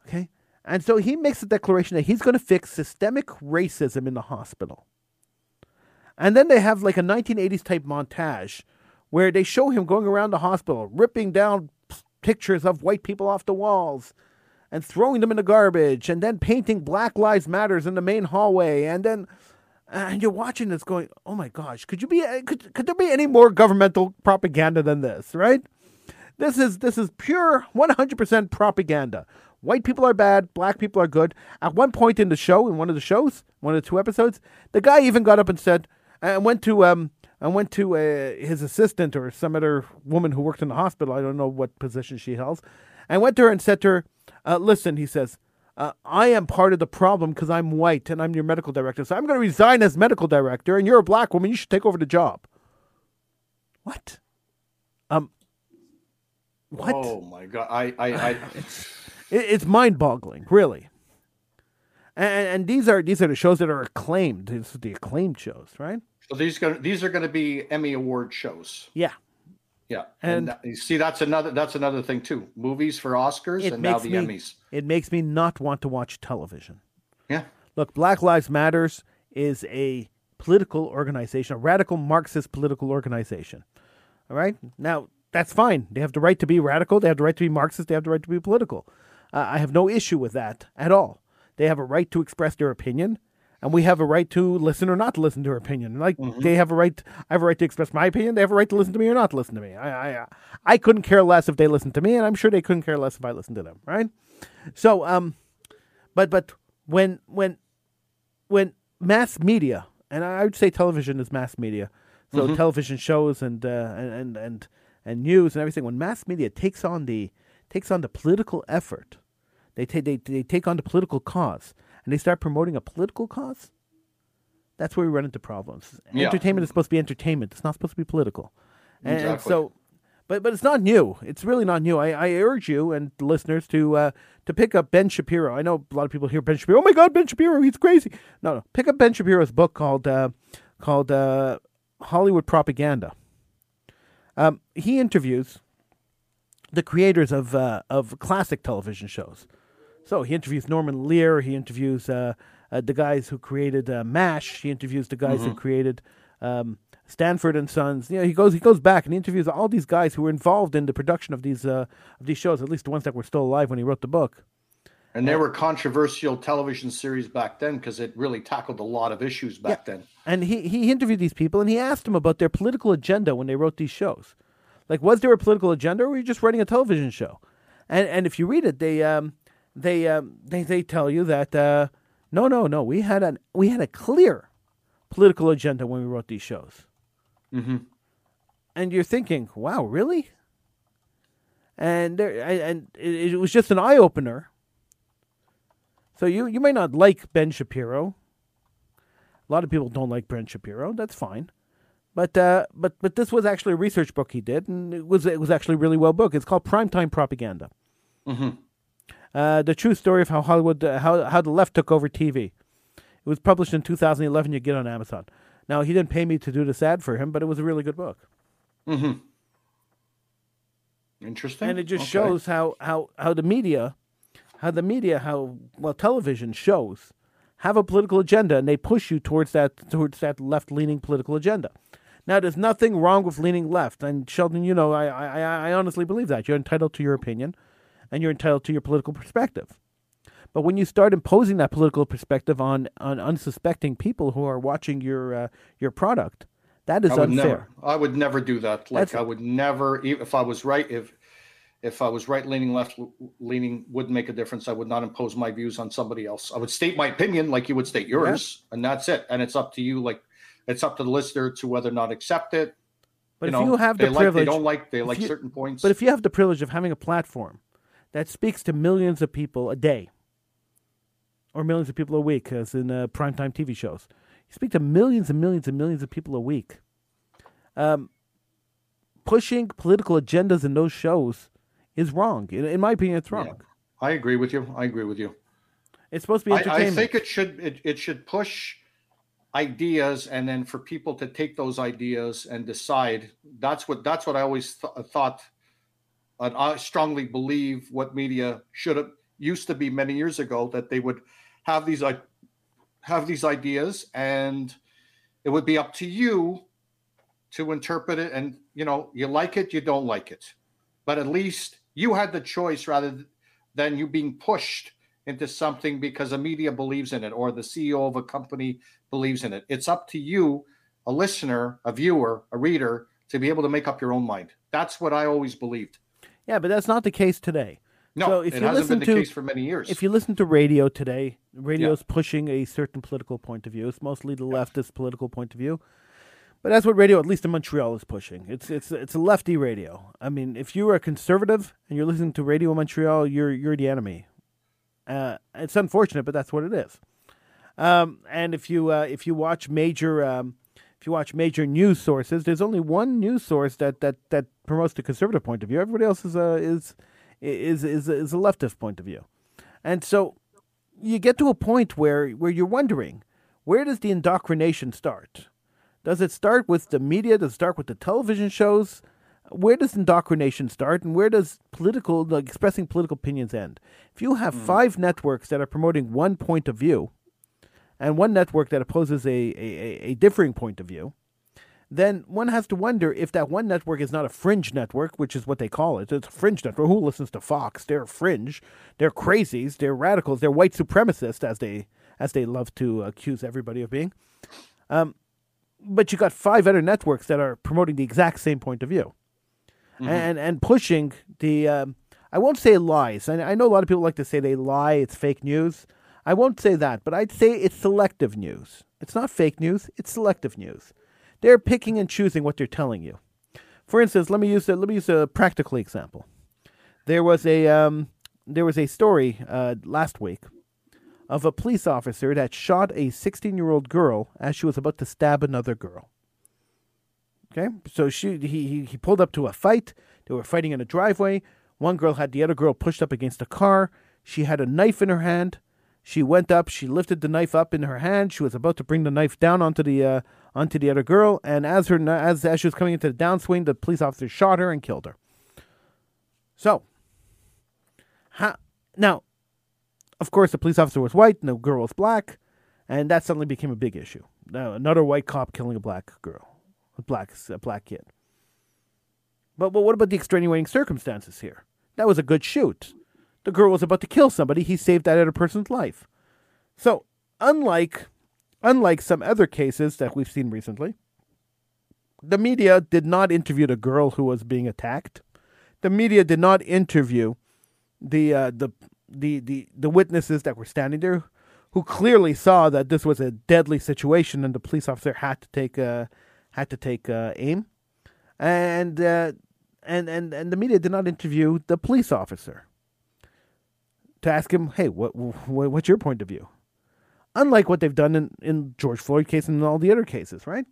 Okay? And so he makes a declaration that he's going to fix systemic racism in the hospital. And then they have like a 1980s type montage where they show him going around the hospital, ripping down pictures of white people off the walls and throwing them in the garbage, and then painting Black Lives Matters in the main hallway, and then and you're watching this going, oh my gosh, could you be uh, could could there be any more governmental propaganda than this, right? This is this is pure 100% propaganda. White people are bad, black people are good. At one point in the show, in one of the shows, one of the two episodes, the guy even got up and said, and went to um, and went to uh, his assistant or some other woman who worked in the hospital. I don't know what position she held, and went to her and said to her, uh, "Listen," he says, uh, "I am part of the problem because I'm white and I'm your medical director. So I'm going to resign as medical director, and you're a black woman. You should take over the job." What? Um. What? Oh my god. I I, I it's mind-boggling, really. And, and these are these are the shows that are acclaimed. These are the acclaimed shows, right? so these gonna these are gonna be Emmy Award shows. Yeah. Yeah. And- And, that- you see that's another that's another thing too. Movies for Oscars and now the me Emmys. it makes me not want to watch television. Yeah. Look, Black Lives Matters is a political organization, a radical Marxist political organization. All right? Now, that's fine. They have the right to be radical, they have the right to be Marxist, they have the right to be political. Uh, I have no issue with that at all. They have a right to express their opinion, and we have a right to listen or not to listen to their opinion. Like they have a right, I have a right to express my opinion. They have a right to listen to me or not to listen to me. I, I, I couldn't care less if they listened to me, and I'm sure they couldn't care less if I listened to them. Right? So, um, but but when when when mass media, and I would say television is mass media, so television shows and, uh, and and and and news and everything. When mass media takes on the takes on the political effort, they take they, they take on the political cause, and they start promoting a political cause. That's where we run into problems. Yeah. Entertainment is supposed to be entertainment. It's not supposed to be political. And, and so, but but it's not new. It's really not new. I, I urge you and listeners to uh, to pick up Ben Shapiro. I know a lot of people hear Ben Shapiro. Oh my God, Ben Shapiro, he's crazy. No, no. Pick up Ben Shapiro's book called uh, called uh, Hollywood Propaganda. Um, he interviews the creators of uh, of classic television shows. So he interviews Norman Lear. He interviews uh, uh, the guys who created uh, MASH. He interviews the guys who created um, Sanford and Sons. You know, he goes he goes back and he interviews all these guys who were involved in the production of these uh, of these shows. At least the ones that were still alive when he wrote the book. And they were controversial television series back then because it really tackled a lot of issues back then. And he, he interviewed these people and he asked them about their political agenda when they wrote these shows. Like, was there a political agenda or were you just writing a television show? And and if you read it, they um they um they, they tell you that uh, no no no we had an we had a clear political agenda when we wrote these shows. Mm-hmm. And you're thinking, wow, really? And there and it, it was just an eye opener. So you you may not like Ben Shapiro, A lot of people don't like Ben Shapiro. That's fine. But uh, but but this was actually a research book he did, and it was it was actually really well book. It's called Primetime Propaganda. Mm-hmm. Uh, the true story of how Hollywood uh, how how the left took over TV. It was published in 2011. You get on Amazon. Now he didn't pay me to do this ad for him, but it was a really good book. Mm-hmm. Interesting. And it just Okay. shows how, how, how the media, how the media, how well television shows have a political agenda, and they push you towards that towards that left leaning political agenda. Now, there's nothing wrong with leaning left, and Sheldon, you know, I, I I honestly believe that you're entitled to your opinion, and you're entitled to your political perspective. But when you start imposing that political perspective on, on unsuspecting people who are watching your uh, your product, that is I unfair. never. I would never do that. Like That's- I would never. If I was right, if if I was right leaning, left leaning, would make a difference. I would not impose my views on somebody else. I would state my opinion, like you would state yours, and that's it. And it's up to you. Like it's up to the listener to whether or not accept it. But you if know, you have the like, privilege, they don't like, they like you- certain points. But if you have the privilege of having a platform that speaks to millions of people a day, or millions of people a week, as in uh, primetime TV shows, you speak to millions and millions and millions of people a week. Um, pushing political agendas in those shows is wrong. In, in my opinion, it's wrong. Yeah. I agree with you. I agree with you. It's supposed to be I, entertainment. I think it should it, it should push ideas and then for people to take those ideas and decide. That's what that's what i always th- uh, thought and i strongly believe what media should have used to be many years ago that they would have these i have these ideas and it would be up to you to interpret it and you know you like it you don't like it. But at least you had the choice rather than you being pushed into something because a media believes in it or the CEO of a company believes in it. It's up to you, a listener, a viewer, a reader, to be able to make up your own mind. That's what I always believed. yeah, but that's not the case today. No, So if it you hasn't been listen the to- case for many years. If you listen to radio today, radio radio's pushing a certain political point of view. It's mostly the leftist political point of view. But that's what radio, at least in Montreal, is pushing. It's it's it's a lefty radio. I mean, if you are a conservative and you're listening to Radio Montreal, you're you're the enemy. Uh, it's unfortunate, but that's what it is. Um, and if you uh, if you watch major um, if you watch major news sources, there's only one news source that that, that promotes the conservative point of view. Everybody else is a is is is is a leftist point of view. And so you get to a point where, where you're wondering, where does the indoctrination start? Does it start with the media? Does it start with the television shows? Where does indoctrination start, and where does political, like expressing political opinions, end? If you have five networks that are promoting one point of view, and one network that opposes a, a, a- a differing point of view, then one has to wonder if that one network is not a fringe network, which is what they call it. It's a fringe network. Who listens to Fox? They're fringe. They're crazies. They're radicals. They're white supremacists, as they as they love to accuse everybody of being. Um, but you got five other networks that are promoting the exact same point of view, and and pushing the. Um, I won't say lies. I, I know a lot of people like to say they lie. It's fake news. I won't say that, but I'd say it's selective news. It's not fake news. It's selective news. They're picking and choosing what they're telling you. For instance, let me use a, let me use a practical example. There was a um, there was a story uh, last week of a police officer that shot a 16 year old girl as she was about to stab another girl. Okay, so she he, he he pulled up to a fight. They were fighting in a driveway. One girl had the other girl pushed up against a car. She had a knife in her hand. She went up. She lifted the knife up in her hand. She was about to bring the knife down onto the uh, onto the other girl. And as her as as she was coming into the downswing, the police officer shot her and killed her. So, now, of course, the police officer was white the girl was black, and that suddenly became a big issue. Now, another white cop killing a black girl, a black a black kid. But, but what about the extenuating circumstances here? That was a good shoot. The girl was about to kill somebody. He saved that other person's life. So, unlike unlike some other cases that we've seen recently, the media did not interview the girl who was being attacked. The media did not interview the uh, the the the the witnesses that were standing there, who clearly saw that this was a deadly situation and the police officer had to take uh, had to take uh, aim, and uh, and and and the media did not interview the police officer to ask him, hey, what, what what's your point of view? unlike what they've done in, in George Floyd case and all the other cases, right?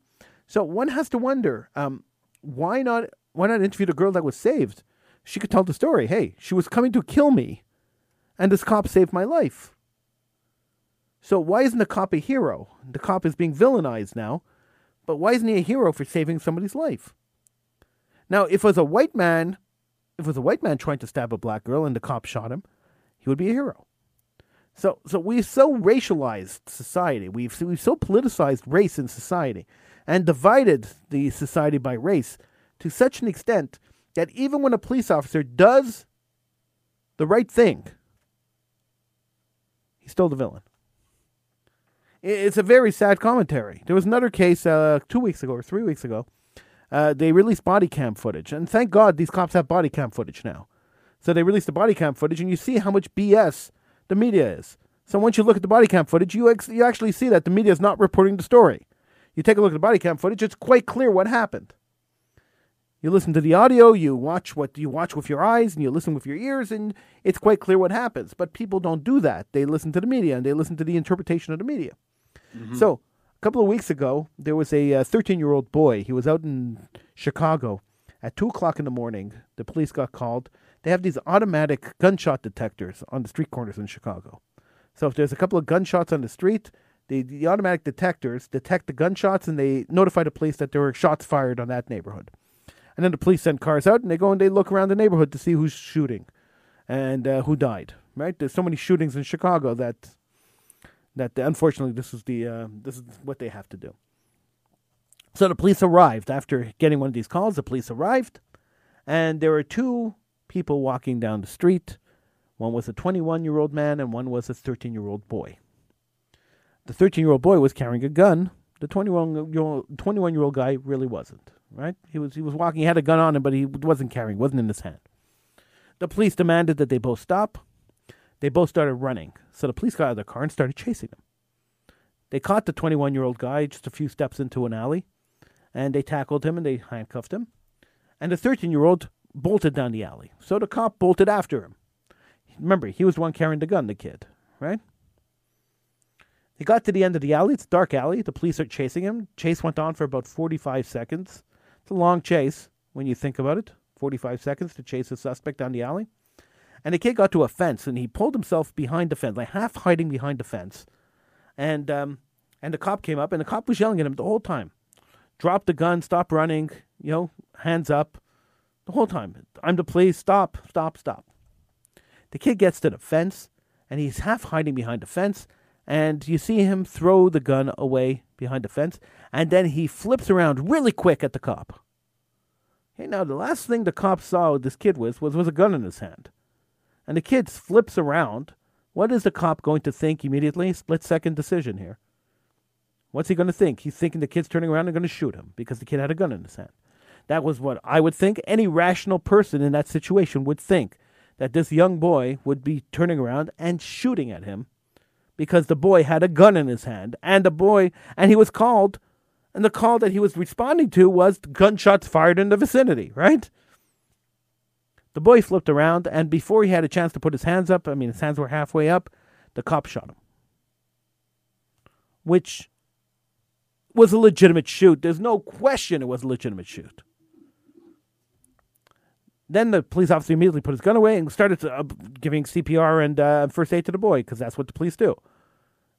So one has to wonder, um, why not why not interview the girl that was saved? She could tell the story. Hey, she was coming to kill me, and this cop saved my life. So why isn't the cop a hero? The cop is being villainized now, but why isn't he a hero for saving somebody's life? Now, if it was a white man, if it was a white man trying to stab a black girl and the cop shot him, he would be a hero. So, so we've so racialized society. We've we've so politicized race in society, and divided the society by race to such an extent that even when a police officer does the right thing, he's still the villain. It's a very sad commentary. There was another case uh, two weeks ago or three weeks ago. Uh, they released body cam footage, and thank God these cops have body cam footage now. So they released the body cam footage, and you see how much BS the media is. So once you look at the body cam footage, you ex- you actually see that the media is not reporting the story. You take a look at the body cam footage; it's quite clear what happened. You listen to the audio, you watch what you watch with your eyes, and you listen with your ears, and it's quite clear what happens. But people don't do that. They listen to the media and they listen to the interpretation of the media. Mm-hmm. So a couple of weeks ago, there was a 13 year old boy. He was out in Chicago at 2 o'clock in the morning. The police got called. They have these automatic gunshot detectors on the street corners in Chicago. So if there's a couple of gunshots on the street, the, the automatic detectors detect the gunshots and they notify the police that there were shots fired on that neighborhood. And then the police send cars out and they go and they look around the neighborhood to see who's shooting and uh, who died. Right? There's so many shootings in Chicago that that unfortunately this is the uh, this is what they have to do. So the police arrived after getting one of these calls. The police arrived, and there were two people walking down the street. One was a 21 year old man, and one was a 13 year old boy. The 13 year old boy was carrying a gun. The 21 year 21 year old guy really wasn't. Right? He was he was walking. He had a gun on him, but he wasn't carrying. wasn't in his hand. The police demanded that they both stop. They both started running. So the police got out of their car and started chasing them. They caught the 21 year old guy just a few steps into an alley, and they tackled him and they handcuffed him. And the 13 year old bolted down the alley. So the cop bolted after him. Remember, he was the one carrying the gun, the kid, right? He got to the end of the alley. It's a dark alley. The police are chasing him. Chase went on for about 45 seconds. It's a long chase when you think about it 45 seconds to chase a suspect down the alley. And the kid got to a fence and he pulled himself behind the fence, like half hiding behind the fence. And um, and the cop came up and the cop was yelling at him the whole time. Drop the gun, stop running, you know, hands up. The whole time. I'm the police, stop, stop, stop. The kid gets to the fence and he's half hiding behind the fence and you see him throw the gun away behind the fence and then he flips around really quick at the cop. Hey, now the last thing the cop saw this kid with was, was a gun in his hand and the kid flips around, what is the cop going to think immediately? Split second decision here. What's he going to think? He's thinking the kid's turning around and going to shoot him because the kid had a gun in his hand. That was what I would think. Any rational person in that situation would think that this young boy would be turning around and shooting at him because the boy had a gun in his hand and the boy and he was called and the call that he was responding to was gunshots fired in the vicinity, right? The boy flipped around, and before he had a chance to put his hands up, I mean, his hands were halfway up, the cop shot him. Which was a legitimate shoot. There's no question it was a legitimate shoot. Then the police officer immediately put his gun away and started to, uh, giving CPR and uh, first aid to the boy because that's what the police do.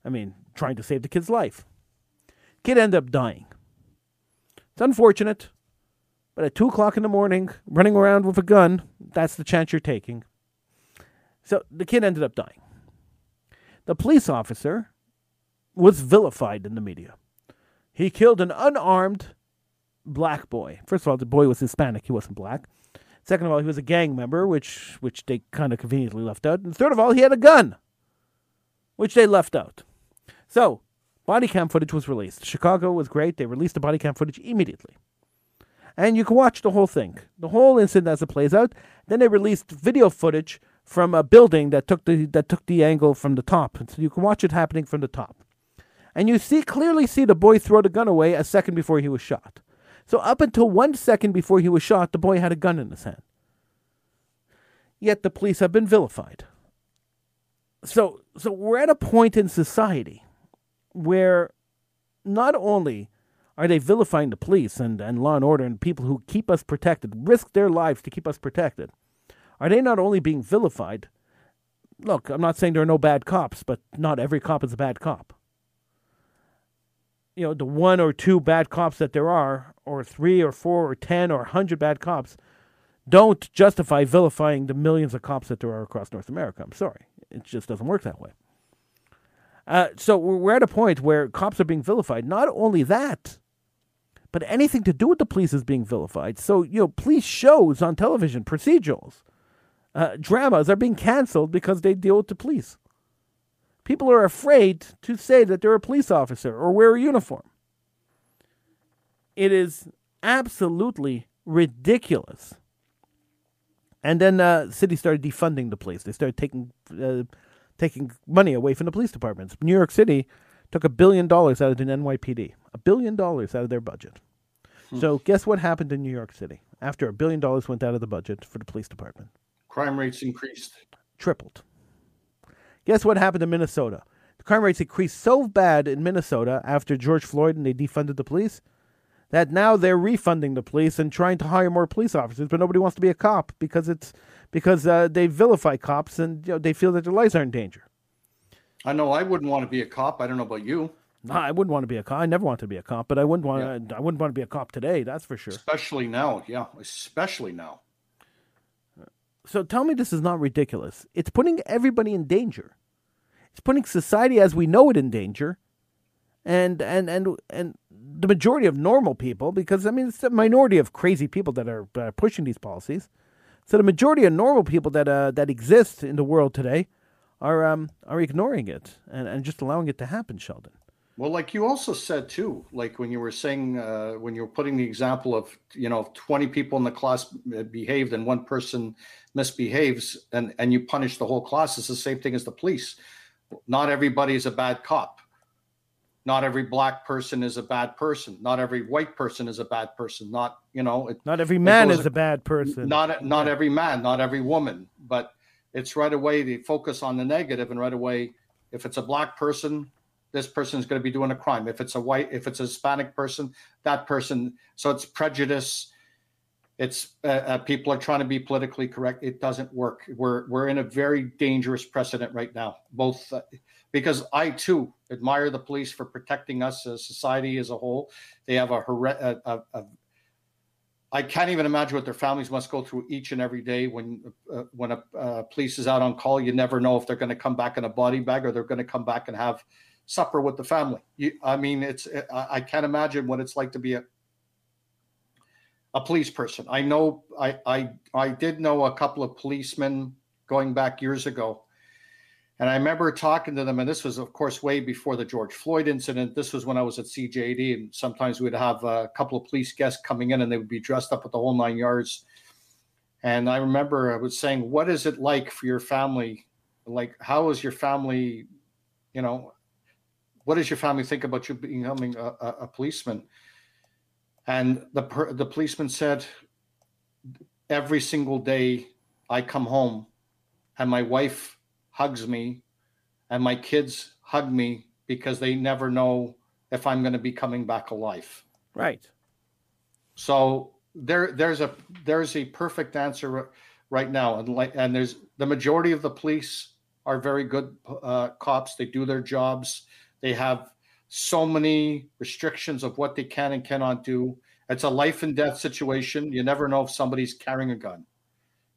I mean, trying to save the kid's life. Kid ended up dying. It's unfortunate. But at 2 o'clock in the morning, running around with a gun, that's the chance you're taking. So the kid ended up dying. The police officer was vilified in the media. He killed an unarmed black boy. First of all, the boy was Hispanic, he wasn't black. Second of all, he was a gang member, which which they kind of conveniently left out. And third of all, he had a gun, which they left out. So, body cam footage was released. Chicago was great. They released the body cam footage immediately and you can watch the whole thing, the whole incident as it plays out. Then they released video footage from a building that took the that took the angle from the top, so you can watch it happening from the top, and you see clearly see the boy throw the gun away a second before he was shot. So up until one second before he was shot, the boy had a gun in his hand. Yet the police have been vilified. So so we're at a point in society where not only are they vilifying the police and, and law and order and people who keep us protected, risk their lives to keep us protected, are they not only being vilified? Look, I'm not saying there are no bad cops, but not every cop is a bad cop. You know, the one or two bad cops that there are, or three or four or ten or a hundred bad cops, don't justify vilifying the millions of cops that there are across North America. I'm sorry. It just doesn't work that way. Uh, so we're at a point where cops are being vilified. Not only that, but anything to do with the police is being vilified. So, you know, police shows on television, procedurals, uh, dramas are being canceled because they deal with the police. People are afraid to say that they're a police officer or wear a uniform. It is absolutely ridiculous. And then uh, city started defunding the police. They started taking uh, taking money away from the police departments. New York City took a billion dollars out of the NYPD, a billion dollars out of their budget. Hmm. So, guess what happened in New York City after a billion dollars went out of the budget for the police department? Crime rates increased, tripled. Guess what happened in Minnesota? The crime rates increased so bad in Minnesota after George Floyd and they defunded the police that now they're refunding the police and trying to hire more police officers, but nobody wants to be a cop because it's because uh, they vilify cops and you know, they feel that their lives are in danger. I know I wouldn't want to be a cop. I don't know about you. No, I wouldn't want to be a cop. I never want to be a cop, but I wouldn't want yeah. to, I wouldn't want to be a cop today. That's for sure. Especially now, yeah, especially now. So tell me, this is not ridiculous. It's putting everybody in danger. It's putting society as we know it in danger, and and and and the majority of normal people, because I mean it's a minority of crazy people that are uh, pushing these policies. So the majority of normal people that uh, that exist in the world today are um, are ignoring it and, and just allowing it to happen, Sheldon. Well, like you also said too, like when you were saying uh, when you were putting the example of you know twenty people in the class behaved and one person misbehaves and and you punish the whole class, it's the same thing as the police. Not everybody is a bad cop. Not every black person is a bad person. Not every white person is a bad person. Not you know. It, not every man is a bad person. Not not yeah. every man. Not every woman. But it's right away they focus on the negative and right away if it's a black person this person is going to be doing a crime if it's a white if it's a hispanic person that person so it's prejudice it's uh, uh, people are trying to be politically correct it doesn't work we're we're in a very dangerous precedent right now both uh, because i too admire the police for protecting us as society as a whole they have a, a, a, a I can't even imagine what their families must go through each and every day when uh, when a uh, police is out on call. You never know if they're going to come back in a body bag or they're going to come back and have supper with the family. You, I mean, it's I can't imagine what it's like to be a a police person. I know I I I did know a couple of policemen going back years ago and I remember talking to them, and this was, of course, way before the George Floyd incident. This was when I was at CJAD, and sometimes we'd have a couple of police guests coming in, and they would be dressed up with the whole nine yards. And I remember I was saying, "What is it like for your family? Like, how is your family? You know, what does your family think about you becoming a, a, a policeman?" And the the policeman said, "Every single day, I come home, and my wife." Hugs me and my kids hug me because they never know if I'm going to be coming back alive. Right. So there there's a there's a perfect answer right now and like and there's the majority of the police are very good uh, cops. They do their jobs. They have so many restrictions of what they can and cannot do. It's a life and death situation. You never know if somebody's carrying a gun.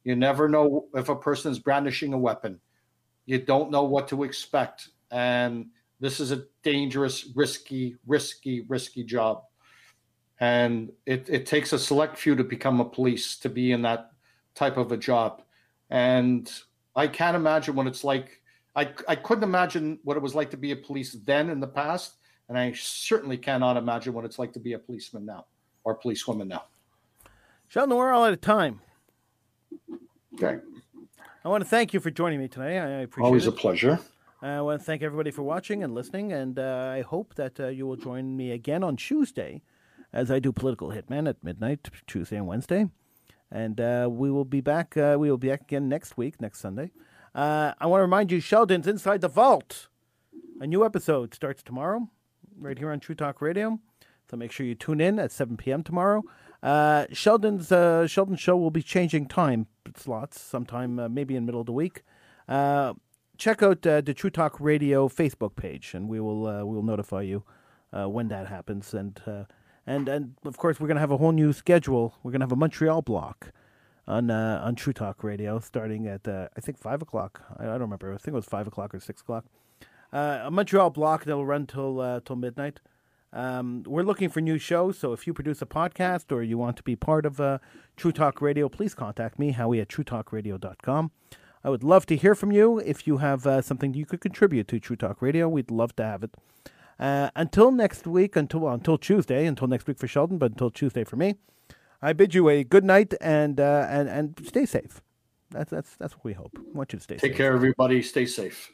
You never know if a person is brandishing a weapon you don't know what to expect. And this is a dangerous, risky, risky, risky job. And it, it takes a select few to become a police to be in that type of a job. And I can't imagine what it's like. I, I couldn't imagine what it was like to be a police then in the past. And I certainly cannot imagine what it's like to be a policeman now or policewoman now. Sheldon, we're all out of time. Okay. I want to thank you for joining me today. I appreciate it. Always it. a pleasure. I want to thank everybody for watching and listening, and uh, I hope that uh, you will join me again on Tuesday as I do Political Hitman at midnight, Tuesday and Wednesday. And uh, we will be back. Uh, we will be back again next week, next Sunday. Uh, I want to remind you, Sheldon's Inside the Vault. A new episode starts tomorrow. right here on True Talk Radio. So make sure you tune in at 7 p.m. tomorrow. Uh, Sheldon's uh, Sheldon's show will be changing time slots sometime, uh, maybe in middle of the week. Uh, check out uh, the True Talk Radio Facebook page, and we will uh, we will notify you when that happens. And and and of course, we're to have a whole new schedule. We're to have a Montreal block on on True Talk Radio starting at I think five o'clock. I, I, don't remember. I think it was five o'clock or six o'clock. a Montreal block that will run till till midnight. Um, we're looking for new shows, so if you produce a podcast or you want to be part of uh, True Talk Radio, please contact me, Howie at truetalkradio.com. I would love to hear from you. If you have uh, something you could contribute to True Talk Radio, we'd love to have it. Uh, until next week, until well, until Tuesday, until next week for Sheldon, but until Tuesday for me, I bid you a good night and uh, and and stay safe. That's that's that's what we hope. I want you to stay safe. Take safe. care, everybody. Stay safe.